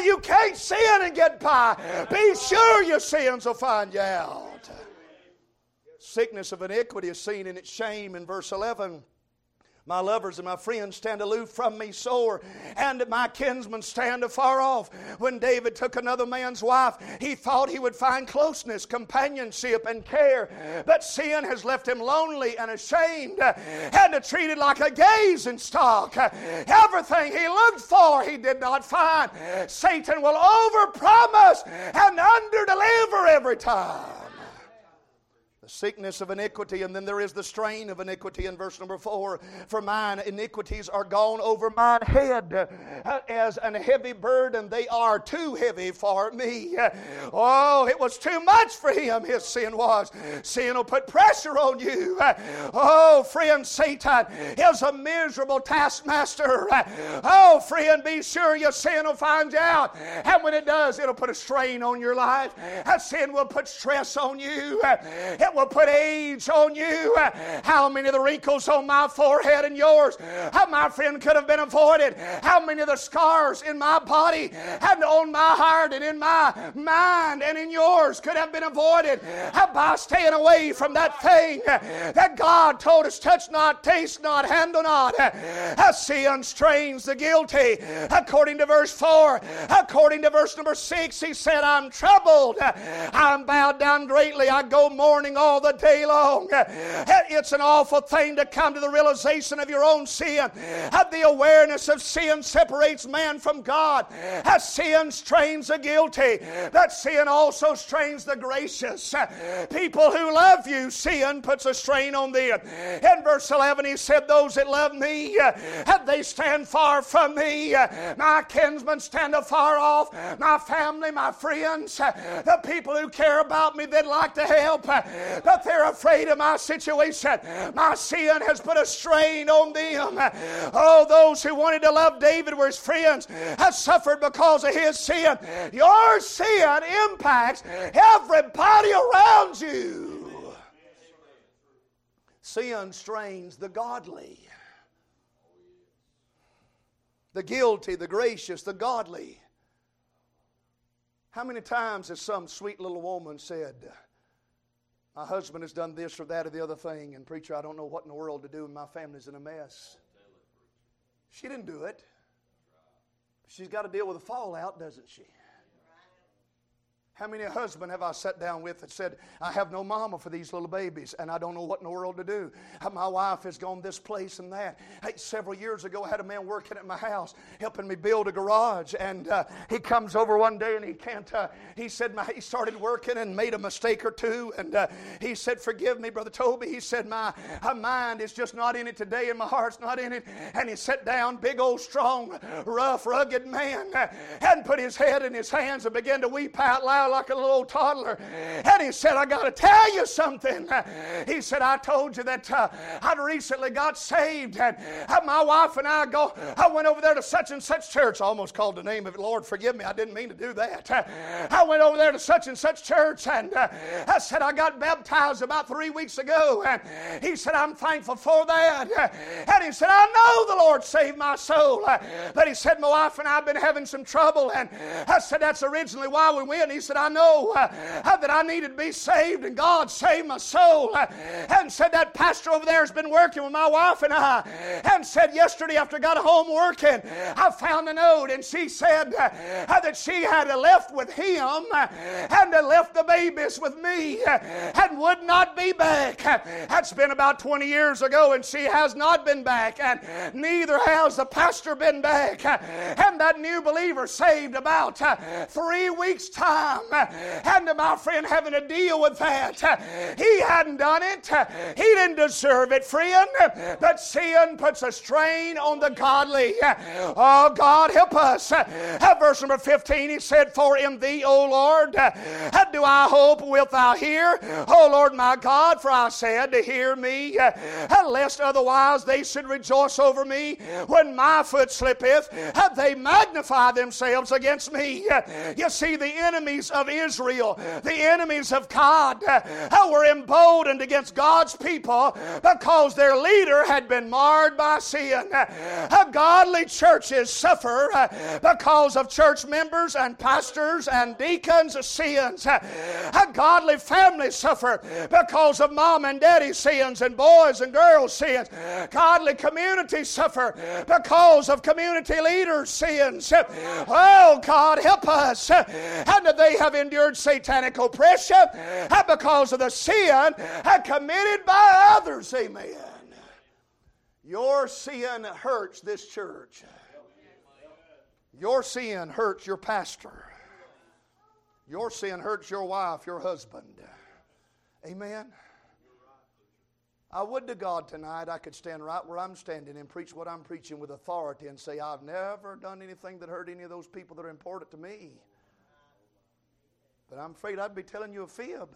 You can't sin and get by. Be sure your sins will find you out. Sickness of iniquity is seen in its shame in verse 11. My lovers and my friends stand aloof from me sore, and my kinsmen stand afar off. When David took another man's wife, he thought he would find closeness, companionship, and care. But sin has left him lonely and ashamed and treated like a gazing stock. Everything he looked for, he did not find. Satan will overpromise and underdeliver every time the sickness of iniquity, and then there is the strain of iniquity in verse number four. For mine iniquities are gone over mine head uh, as an heavy burden. They are too heavy for me. Oh, it was too much for him, his sin was. Sin will put pressure on you. Oh, friend, Satan is a miserable taskmaster. Oh, friend, be sure your sin will find you out. And when it does, it'll put a strain on your life. Sin will put stress on you. It will put age on you. How many of the wrinkles on my forehead and yours, how my friend could have been avoided? How many of the scars in my body and on my heart and in my mind and in yours could have been avoided by staying away from that thing that God told us touch not, taste not, handle not. Sin strains the guilty. According to verse 4, according to verse number 6, he said, I'm troubled. I'm bowed down greatly. I go mourning all the day long. It's an awful thing to come to the realization of your own sin. The awareness of sin separates man from God. That sin strains the guilty, but sin also strains the gracious. People who love you, sin puts a strain on them. In verse 11, he said, Those that love me, they stand far from me. My kinsmen stand afar off. My family, my friends, the people who care about me that like to help, but they're afraid of my situation. My sin has put a strain on them. Oh, those who wanted to love David were his friends have suffered because of his sin. Your sin impacts everybody around you. Sin strains the godly, the guilty, the gracious, the godly. How many times has some sweet little woman said, My husband has done this or that or the other thing, and preacher, I don't know what in the world to do, and my family's in a mess? She didn't do it. She's got to deal with the fallout, doesn't she? How many husband have I sat down with that said, I have no mama for these little babies and I don't know what in the world to do? My wife has gone this place and that. Hey, several years ago, I had a man working at my house helping me build a garage and uh, he comes over one day and he can't, uh, he said, my, he started working and made a mistake or two and uh, he said, Forgive me, Brother Toby. He said, My, my mind is just not in it today and my heart's not in it. And he sat down, big old, strong, rough, rugged man, uh, and put his head in his hands and began to weep out loud like a little toddler. And he said, I got to tell you something. He said, I told you that uh, I'd recently got saved. And uh, my wife and I go, I went over there to such and such church. I almost called the name of it. Lord, forgive me. I didn't mean to do that. Uh, I went over there to such and such church and uh, I said, I got baptized about three weeks ago. And he said, I'm thankful for that. And he said, I know the Lord saved my soul. But he said, My wife and I have been having some trouble. And I said, That's originally why we went. He said, I know uh, uh, that I needed to be saved, and God saved my soul. Uh, and said, That pastor over there has been working with my wife and I. And said, Yesterday, after I got home working, I found a note, and she said uh, uh that she had left with him uh, and left the babies with me and would not be back. That's been about 20 years ago, and she has not been back, and neither has the pastor been back. And that new believer saved about three weeks' time Uh, and my friend having to deal with that. He hadn't done it. He didn't deserve it, friend. But sin puts a strain on the godly. Oh, God, help us. Verse number 15, he said, For in thee, O Lord, do I hope wilt thou hear? O Lord my God, for I said to hear me, lest otherwise they should rejoice over me when my foot slippeth. They magnify themselves against me. You see, the enemies of Israel, the enemies of God, uh, were emboldened against God's people because their leader had been marred by sin. Godly churches suffer uh, because of church members and pastors and deacons' sins. Godly families suffer because of mom and daddy sins and boys and girls' sins. Godly communities suffer because of community leaders' sins. Oh, God, help us. And they have endured satanic oppression because of the sin committed by others. Amen. Your sin hurts this church. Your sin hurts your pastor. Your sin hurts your wife, your husband. Amen. I would to God tonight I could stand right where I'm standing and preach what I'm preaching with authority and say, I've never done anything that hurt any of those people that are important to me. But I'm afraid I'd be telling you a fib.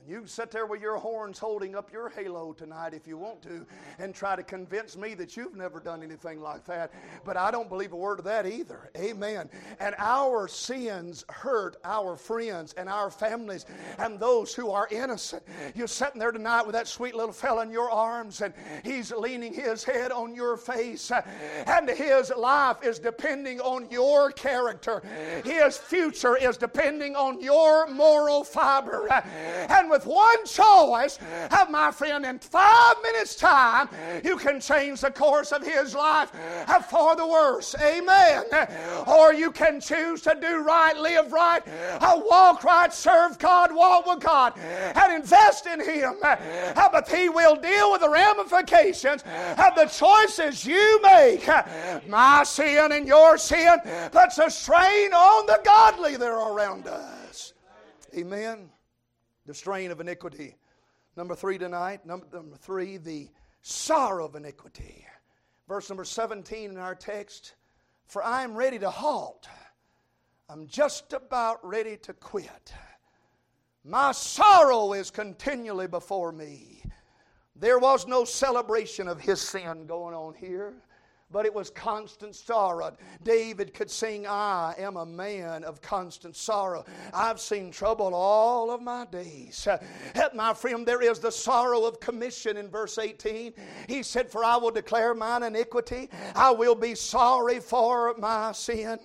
And you can sit there with your horns holding up your halo tonight if you want to and try to convince me that you've never done anything like that. But I don't believe a word of that either. Amen. And our sins hurt our friends and our families and those who are innocent. You're sitting there tonight with that sweet little fella in your arms and he's leaning his head on your face and his life is depending on your character. His future is depending on your moral fiber. And With one choice, of my friend, in five minutes' time, you can change the course of his life for the worse. Amen. Or you can choose to do right, live right, uh, walk right, serve God, walk with God, and invest in Him. Uh, but He will deal with the ramifications of the choices you make. My sin and your sin puts a strain on the godly that are around us. Amen. The strain of iniquity. Number three tonight. Number, number three, the sorrow of iniquity. Verse number 17 in our text. For I am ready to halt. I'm just about ready to quit. My sorrow is continually before me. There was no celebration of his sin going on here but it was constant sorrow. David could sing, I am a man of constant sorrow. I've seen trouble all of my days. My friend, there is the sorrow of commission in verse 18. He said, For I will declare mine iniquity, I will be sorry for my sin.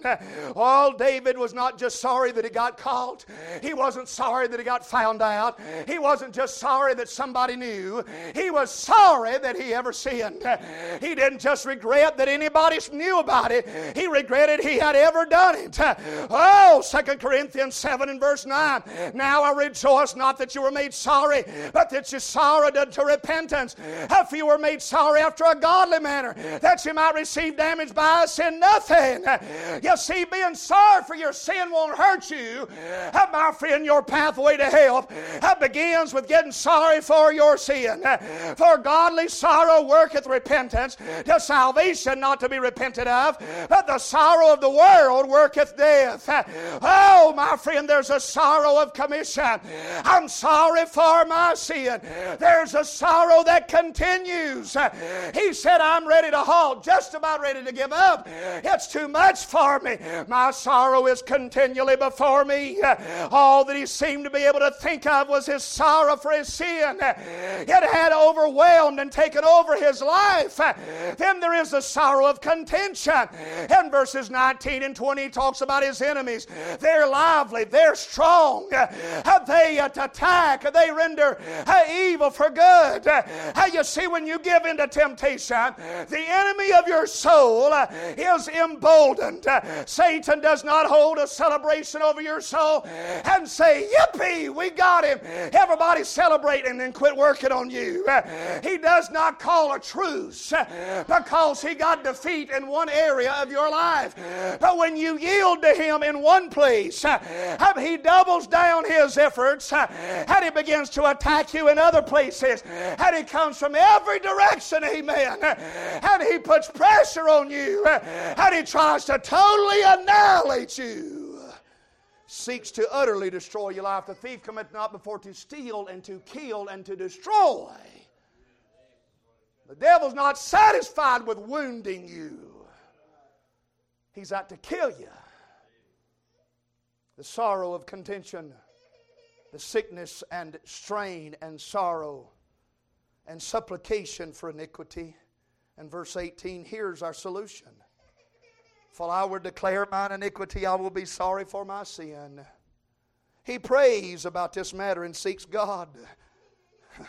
All David was not just sorry that he got caught, he wasn't sorry that he got found out, he wasn't just sorry that somebody knew, he was sorry that he ever sinned. He didn't just regret that anybody knew about it. He regretted he had ever done it. Oh, 2 Corinthians 7 and verse 9. Now I rejoice not that you were made sorry, but that you sorrowed unto repentance. If you were made sorry after a godly manner, that you might receive damage by sin, nothing. You see, being sorry for your sin won't hurt you. My friend, your pathway to hell begins with getting sorry for your sin. For godly sorrow worketh repentance to salvation salvation not to be repented of, but the sorrow of the world worketh death. Oh, my friend, there's a sorrow of commission. I'm sorry for my sin. There's a sorrow that continues. He said, I'm ready to halt, just about ready to give up. It's too much for me. My sorrow is continually before me. All that he seemed to be able to think of was his sorrow for his sin. It had overwhelmed and taken over his life. Then there is the sorrow of contention. And verses 19 and 20, talks about his enemies. They're lively, they're strong, they attack, they render uh, evil for good. You see, when you give into temptation, the enemy of your soul uh, is emboldened. Satan does not hold a celebration over your soul and say, Yippee, we got him. Everybody celebrate and then quit working on you. He does not call a truce because he got got defeat in one area of your life. But when you yield to Him in one place, uh, uh, He doubles down His efforts uh, and He begins to attack you in other places. And He comes from every direction, amen. And He puts pressure on you and He tries to totally annihilate you seeks to utterly destroy your life. The thief cometh not before to steal and to kill and to destroy. The devil's not satisfied with wounding you, he's out to kill you. The sorrow of contention, the sickness and strain and sorrow and supplication for iniquity. And verse 18, here's our solution. For I will declare mine iniquity, I will be sorry for my sin. He prays about this matter and seeks God.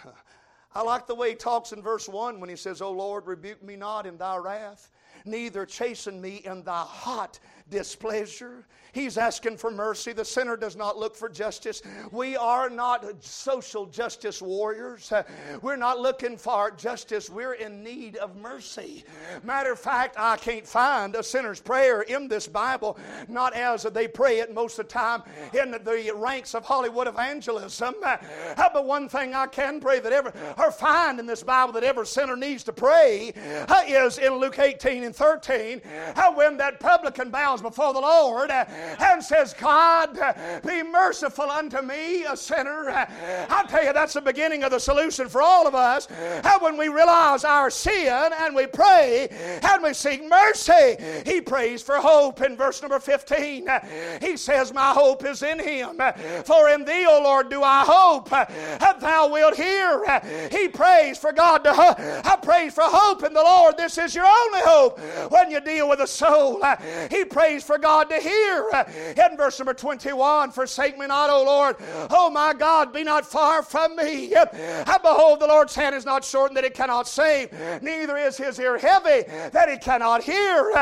I like the way he talks in verse 1 when he says, O Lord, rebuke me not in thy wrath, neither chasten me in thy hot displeasure. He's asking for mercy. The sinner does not look for justice. We are not social justice warriors. We're not looking for justice. We're in need of mercy. Matter of fact, I can't find a sinner's prayer in this Bible, not as they pray it most of the time in the ranks of Hollywood evangelism. But one thing I can pray that ever, or find in this Bible that every sinner needs to pray is in Luke 18 and 13, when that publican before the Lord uh, and says, God, uh, be merciful unto me, a sinner. Uh, I tell you, that's the beginning of the solution for all of us. When we realize our sin and we pray and we seek mercy, he prays for hope in verse number 15. He says, My hope is in him. For in thee, O Lord, do I hope that thou wilt hear. He prays for God to I prays for hope in the Lord. This is your only hope when you deal with a soul. He prays for God to hear. In verse number 21, forsake me not, O Lord. Oh my God, be not far from me. And behold, the Lord's hand is not shortened that it cannot save, neither is his ear heavy that he cannot hear.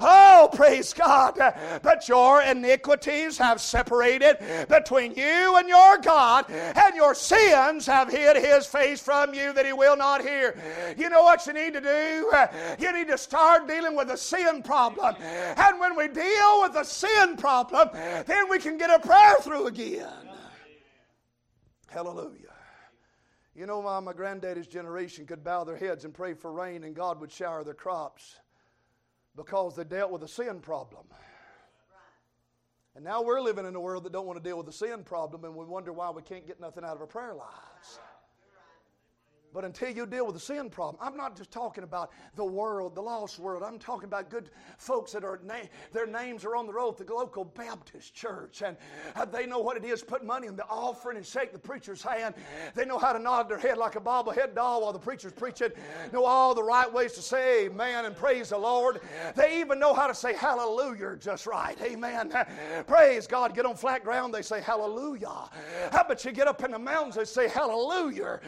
Oh, praise God. But your iniquities have separated between you and your God, and your sins have hid his face from you that he will not hear. You know what you need to do? You need to start dealing with the sin problem. And when we deal with the sin problem, then we can get a prayer through again. Hallelujah. You know, my, my granddaddy's generation could bow their heads and pray for rain and God would shower their crops because they dealt with a sin problem. And now we're living in a world that don't want to deal with the sin problem and we wonder why we can't get nothing out of our prayer lives. But until you deal with the sin problem, I'm not just talking about the world, the lost world. I'm talking about good folks that are na- their names are on the roll at the local Baptist church, and uh, they know what it is. Put money in the offering and shake the preacher's hand. They know how to nod their head like a bobblehead doll while the preacher's preaching. Know all the right ways to say Amen and praise the Lord. They even know how to say Hallelujah just right. Amen. Praise God. Get on flat ground, they say Hallelujah. How about you get up in the mountains, they say Hallelujah.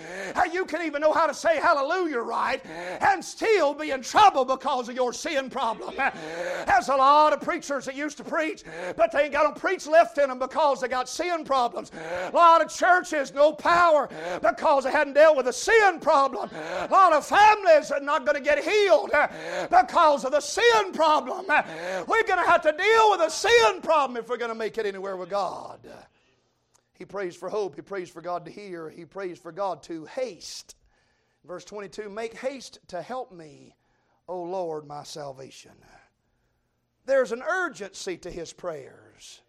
You can even even know how to say hallelujah right and still be in trouble because of your sin problem. There's a lot of preachers that used to preach, but they ain't got no preach left in them because they got sin problems. A lot of churches, no power because they hadn't dealt with a sin problem. A lot of families are not going to get healed eh, because of the sin problem. We're going to have to deal with a sin problem if we're going to make it anywhere with God. He prays for hope. He prays for God to hear. He prays for God to haste Verse 22 Make haste to help me, O Lord, my salvation. There's an urgency to his prayers.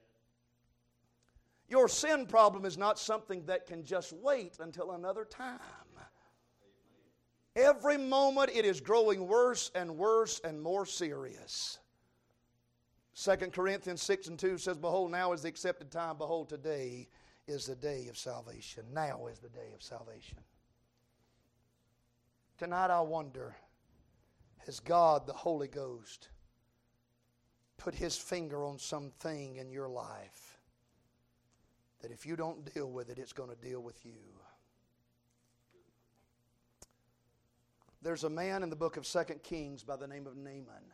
Your sin problem is not something that can just wait until another time. Every moment it is growing worse and worse and more serious. 2 Corinthians 6 and 2 says, Behold, now is the accepted time. Behold, today is the day of salvation. Now is the day of salvation. Tonight I wonder has God, the Holy Ghost, put his finger on something in your life that if you don't deal with it, it's going to deal with you? There's a man in the book of Second Kings by the name of Naaman.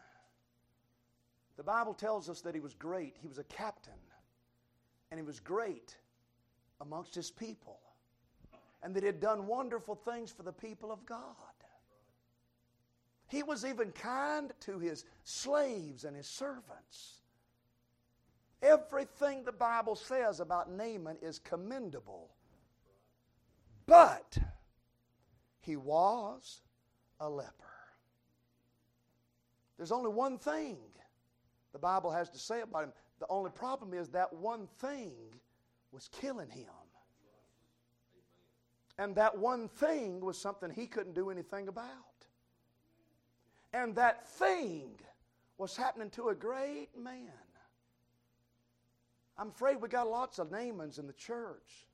The Bible tells us that he was great. He was a captain, and he was great amongst his people, and that he had done wonderful things for the people of God. He was even kind to his slaves and his servants. Everything the Bible says about Naaman is commendable. But he was a leper. There's only one thing the Bible has to say about him. The only problem is that one thing was killing him. And that one thing was something he couldn't do anything about. And that thing was happening to a great man. I'm afraid we got lots of Naamans in the church.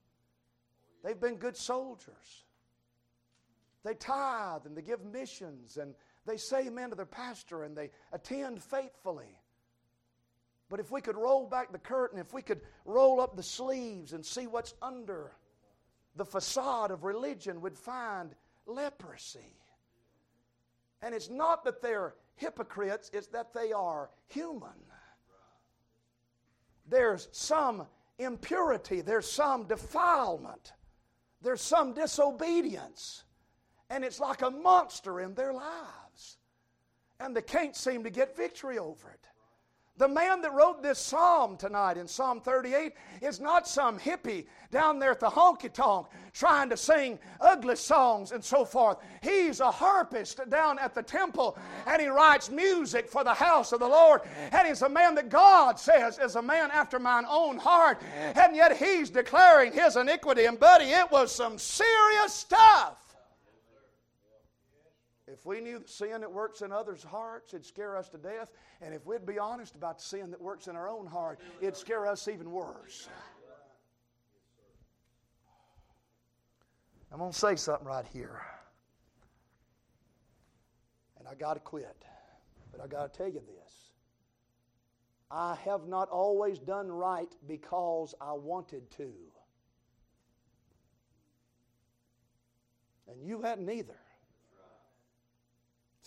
They've been good soldiers. They tithe and they give missions and they say amen to their pastor and they attend faithfully. But if we could roll back the curtain, if we could roll up the sleeves and see what's under the facade of religion, we'd find leprosy. And it's not that they're hypocrites, it's that they are human. There's some impurity, there's some defilement, there's some disobedience. And it's like a monster in their lives. And they can't seem to get victory over it. The man that wrote this psalm tonight in Psalm 38 is not some hippie down there at the honky tonk trying to sing ugly songs and so forth. He's a harpist down at the temple and he writes music for the house of the Lord. And he's a man that God says is a man after mine own heart. And yet he's declaring his iniquity. And, buddy, it was some serious stuff. If we knew the sin that works in others' hearts, it'd scare us to death. And if we'd be honest about the sin that works in our own heart, it'd scare us even worse. I'm going to say something right here. And I got to quit. But I got to tell you this. I have not always done right because I wanted to. And you hadn't either.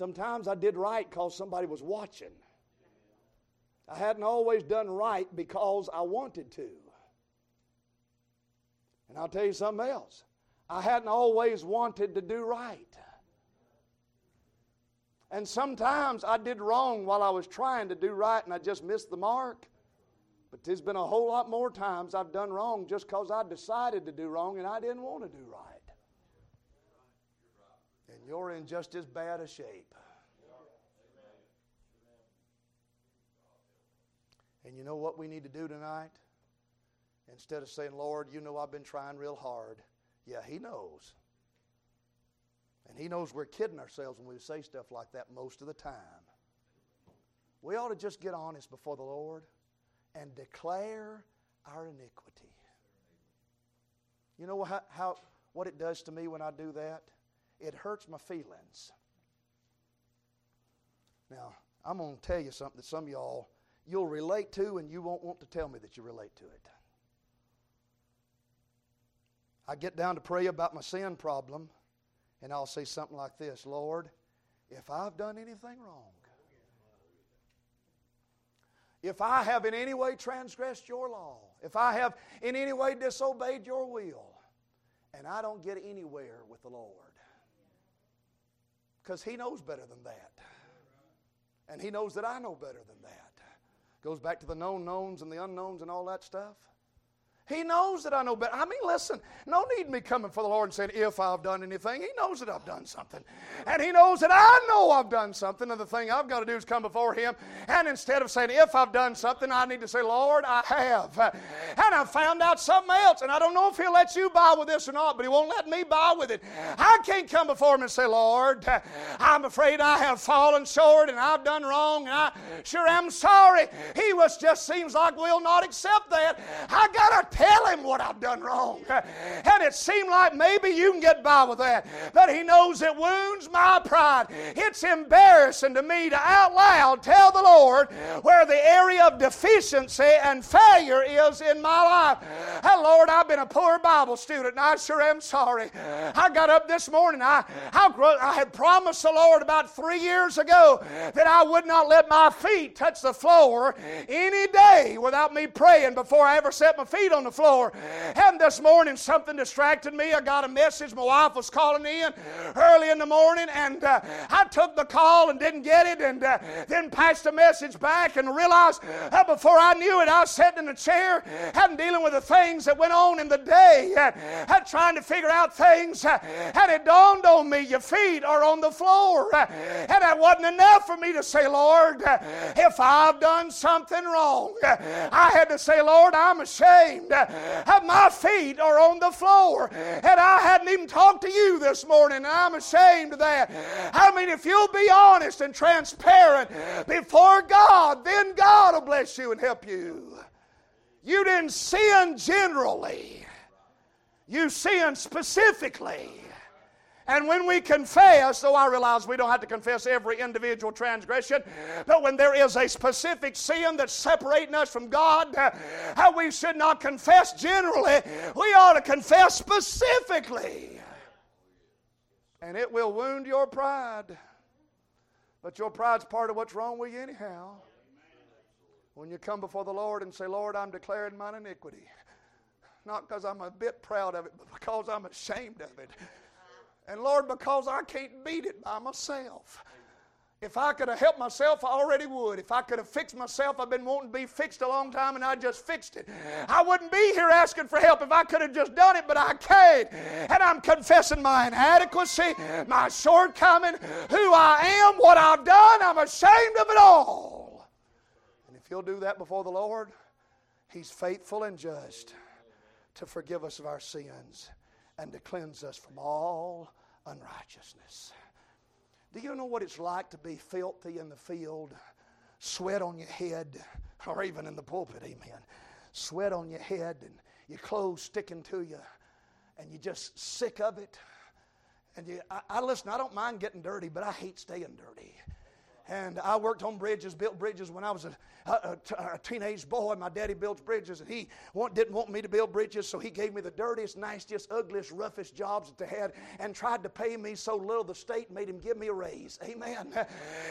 Sometimes I did right because somebody was watching. I hadn't always done right because I wanted to. And I'll tell you something else. I hadn't always wanted to do right. And sometimes I did wrong while I was trying to do right and I just missed the mark. But there's been a whole lot more times I've done wrong just because I decided to do wrong and I didn't want to do right. And you're in just as bad a shape. And you know what we need to do tonight? Instead of saying, Lord, you know I've been trying real hard. Yeah, He knows. And He knows we're kidding ourselves when we say stuff like that most of the time. We ought to just get honest before the Lord and declare our iniquity. You know how, how, what it does to me when I do that? It hurts my feelings. Now, I'm going to tell you something that some of y'all you'll relate to and you won't want to tell me that you relate to it. I get down to pray about my sin problem, and I'll say something like this Lord, if I've done anything wrong, if I have in any way transgressed your law, if I have in any way disobeyed your will, and I don't get anywhere with the Lord, because He knows better than that. And He knows that I know better than that. Goes back to the known knowns and the unknowns and all that stuff. He knows that I know better. I mean, listen, no need me coming for the Lord and saying, if I've done anything. He knows that I've done something. And He knows that I know I've done something. And the thing I've got to do is come before Him. And instead of saying, if I've done something, I need to say, Lord, I have. And I found out something else. And I don't know if He'll let you by with this or not, but He won't let me by with it. I can't come before Him and say, Lord, I'm afraid I have fallen short and I've done wrong. And I sure am sorry. He was just seems like will not accept that. I got to tell him what I've done wrong. And it seemed like maybe you can get by with that. But he knows it wounds my pride. It's embarrassing to me to out loud tell the Lord where the area of deficiency and failure is in my life. And Lord, I've been a poor Bible student and I sure am sorry. I got up this morning. I, I, I had promised the Lord about three years ago that I would not let my feet touch the floor any day without me praying before I ever set my feet on the floor. And this morning, something distracted me. I got a message. My wife was calling in early in the morning, and uh, I took the call and didn't get it, and uh, then passed the message back and realized uh, before I knew it, I was sitting in a chair and dealing with the things that went on in the day, uh, trying to figure out things. Uh, and it dawned on me, your feet are on the floor. Uh, and that wasn't enough for me to say, Lord, if I've done something wrong, I had to say, Lord, I'm ashamed Uh, my feet are on the floor. And I hadn't even talked to you this morning, and I'm ashamed of that. I mean, if you'll be honest and transparent before God, then God will bless you and help you. You didn't sin generally, you sinned specifically. And when we confess, though I realize we don't have to confess every individual transgression, but when there is a specific sin that's separating us from God, uh, how we should not confess generally, we ought to confess specifically. And it will wound your pride. But your pride's part of what's wrong with you, anyhow. When you come before the Lord and say, Lord, I'm declaring mine iniquity. Not because I'm a bit proud of it, but because I'm ashamed of it. And Lord, because I can't beat it by myself. If I could have helped myself, I already would. If I could have fixed myself, I've been wanting to be fixed a long time and I just fixed it. I wouldn't be here asking for help if I could have just done it, but I can't. And I'm confessing my inadequacy, my shortcoming, who I am, what I've done. I'm ashamed of it all. And if you'll do that before the Lord, He's faithful and just to forgive us of our sins and to cleanse us from all unrighteousness. Do you know what it's like to be filthy in the field, sweat on your head, or even in the pulpit, amen? Sweat on your head and your clothes sticking to you, and you're just sick of it. And you, I, I listen, I don't mind getting dirty, but I hate staying dirty. And I worked on bridges, built bridges when I was a, Uh, uh, a, uh, a teenage boy. My daddy builds bridges, and he want, didn't want me to build bridges, so he gave me the dirtiest, nastiest, ugliest, roughest jobs that they had and tried to pay me so little the state made him give me a raise. Amen.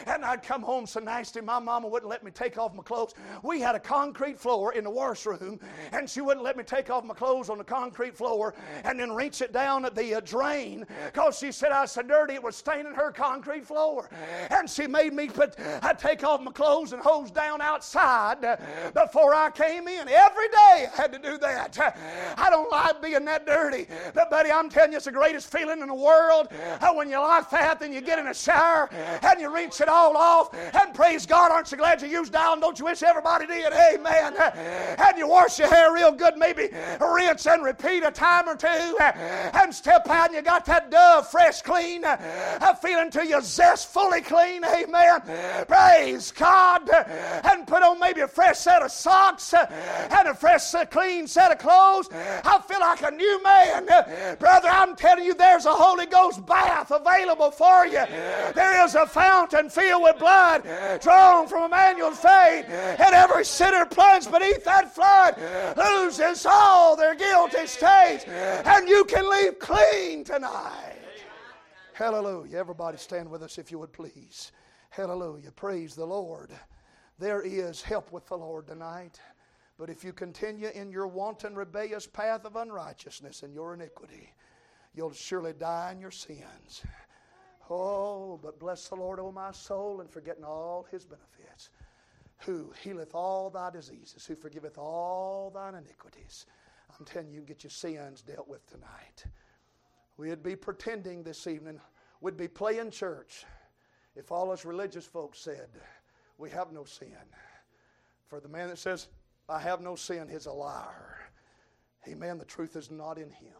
And I'd come home so nasty, my mama wouldn't let me take off my clothes. We had a concrete floor in the washroom, and she wouldn't let me take off my clothes on the concrete floor and then reach it down at the uh, drain because she said I was so dirty it was staining her concrete floor. And she made me put, I'd take off my clothes and hose down outside before I came in. Every day I had to do that. I don't like being that dirty. But, buddy, I'm telling you, it's the greatest feeling in the world uh, when you like that, then you get in a shower and you rinse it all off. And praise God, aren't you glad you used Dial? Don't you wish everybody did? Amen. And you wash your hair real good, maybe rinse and repeat a time or two, and step out and you got that dove fresh, clean, feeling to your zest fully clean. Amen. Praise God. And put on maybe a fresh set of socks uh, and a fresh, clean set of clothes. I feel like a new man. Brother, I'm telling you, there's a Holy Ghost bath available for you. There is a fountain filled with blood drawn from Emmanuel's faith, and every sinner plunged beneath that flood loses all their guilty stains, and you can leave clean tonight. Hallelujah. Everybody stand with us if you would please. Hallelujah. Praise the Lord. There is help with the Lord tonight. But if you continue in your wanton, rebellious path of unrighteousness and your iniquity, you'll surely die in your sins. Oh, but bless the Lord, O my soul, and forgetting all his benefits, who healeth all thy diseases, who forgiveth all thine iniquities. I'm telling you, you can get your sins dealt with tonight. We'd be pretending this evening, we'd be playing church if all us religious folks said, We have no sin. For the man that says, I have no sin, he's a liar. Amen. The truth is not in him.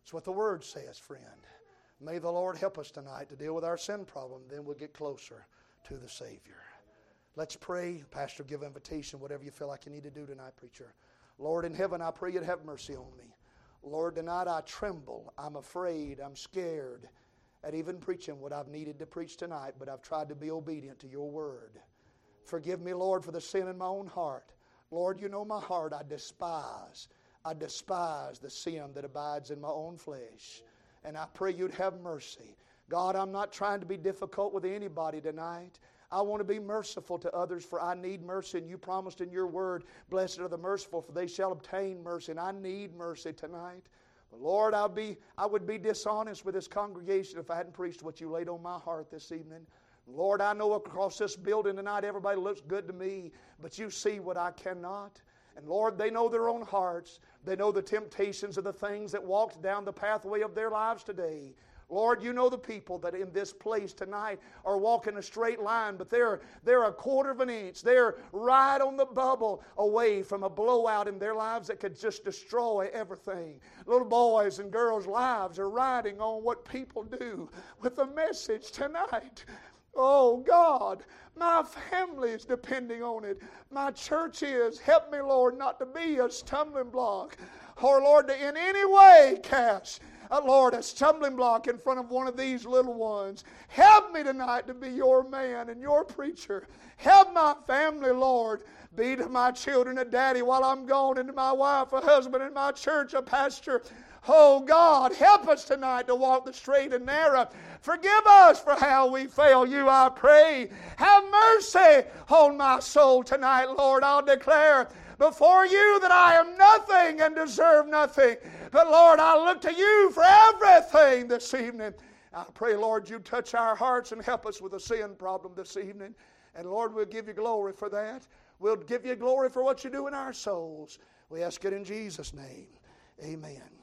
That's what the word says, friend. May the Lord help us tonight to deal with our sin problem, then we'll get closer to the Savior. Let's pray. Pastor, give invitation, whatever you feel like you need to do tonight, preacher. Lord in heaven, I pray you'd have mercy on me. Lord, tonight I tremble. I'm afraid. I'm scared at even preaching what I've needed to preach tonight, but I've tried to be obedient to your word. Forgive me, Lord, for the sin in my own heart. Lord, you know my heart. I despise. I despise the sin that abides in my own flesh. And I pray you'd have mercy. God, I'm not trying to be difficult with anybody tonight. I want to be merciful to others, for I need mercy. And you promised in your word, Blessed are the merciful, for they shall obtain mercy. And I need mercy tonight. But Lord, I'd be, I would be dishonest with this congregation if I hadn't preached what you laid on my heart this evening. Lord, I know across this building tonight everybody looks good to me, but you see what I cannot. And Lord, they know their own hearts. They know the temptations of the things that walked down the pathway of their lives today. Lord, you know the people that in this place tonight are walking a straight line, but they're, they're a quarter of an inch. They're right on the bubble away from a blowout in their lives that could just destroy everything. Little boys and girls' lives are riding on what people do with the message tonight. Oh God, my family is depending on it. My church is. Help me, Lord, not to be a stumbling block or, Lord, to in any way cast uh, Lord, a stumbling block in front of one of these little ones. Help me tonight to be your man and your preacher. Help my family, Lord. Be to my children a daddy while I'm gone, and to my wife a husband, and my church a pastor. Oh God, help us tonight to walk the straight and narrow. Forgive us for how we fail you, I pray. Have mercy on my soul tonight, Lord. I'll declare before you that I am nothing and deserve nothing. But Lord, I look to you for everything this evening. I pray, Lord, you touch our hearts and help us with the sin problem this evening. And Lord, we'll give you glory for that. We'll give you glory for what you do in our souls. We ask it in Jesus' name. Amen.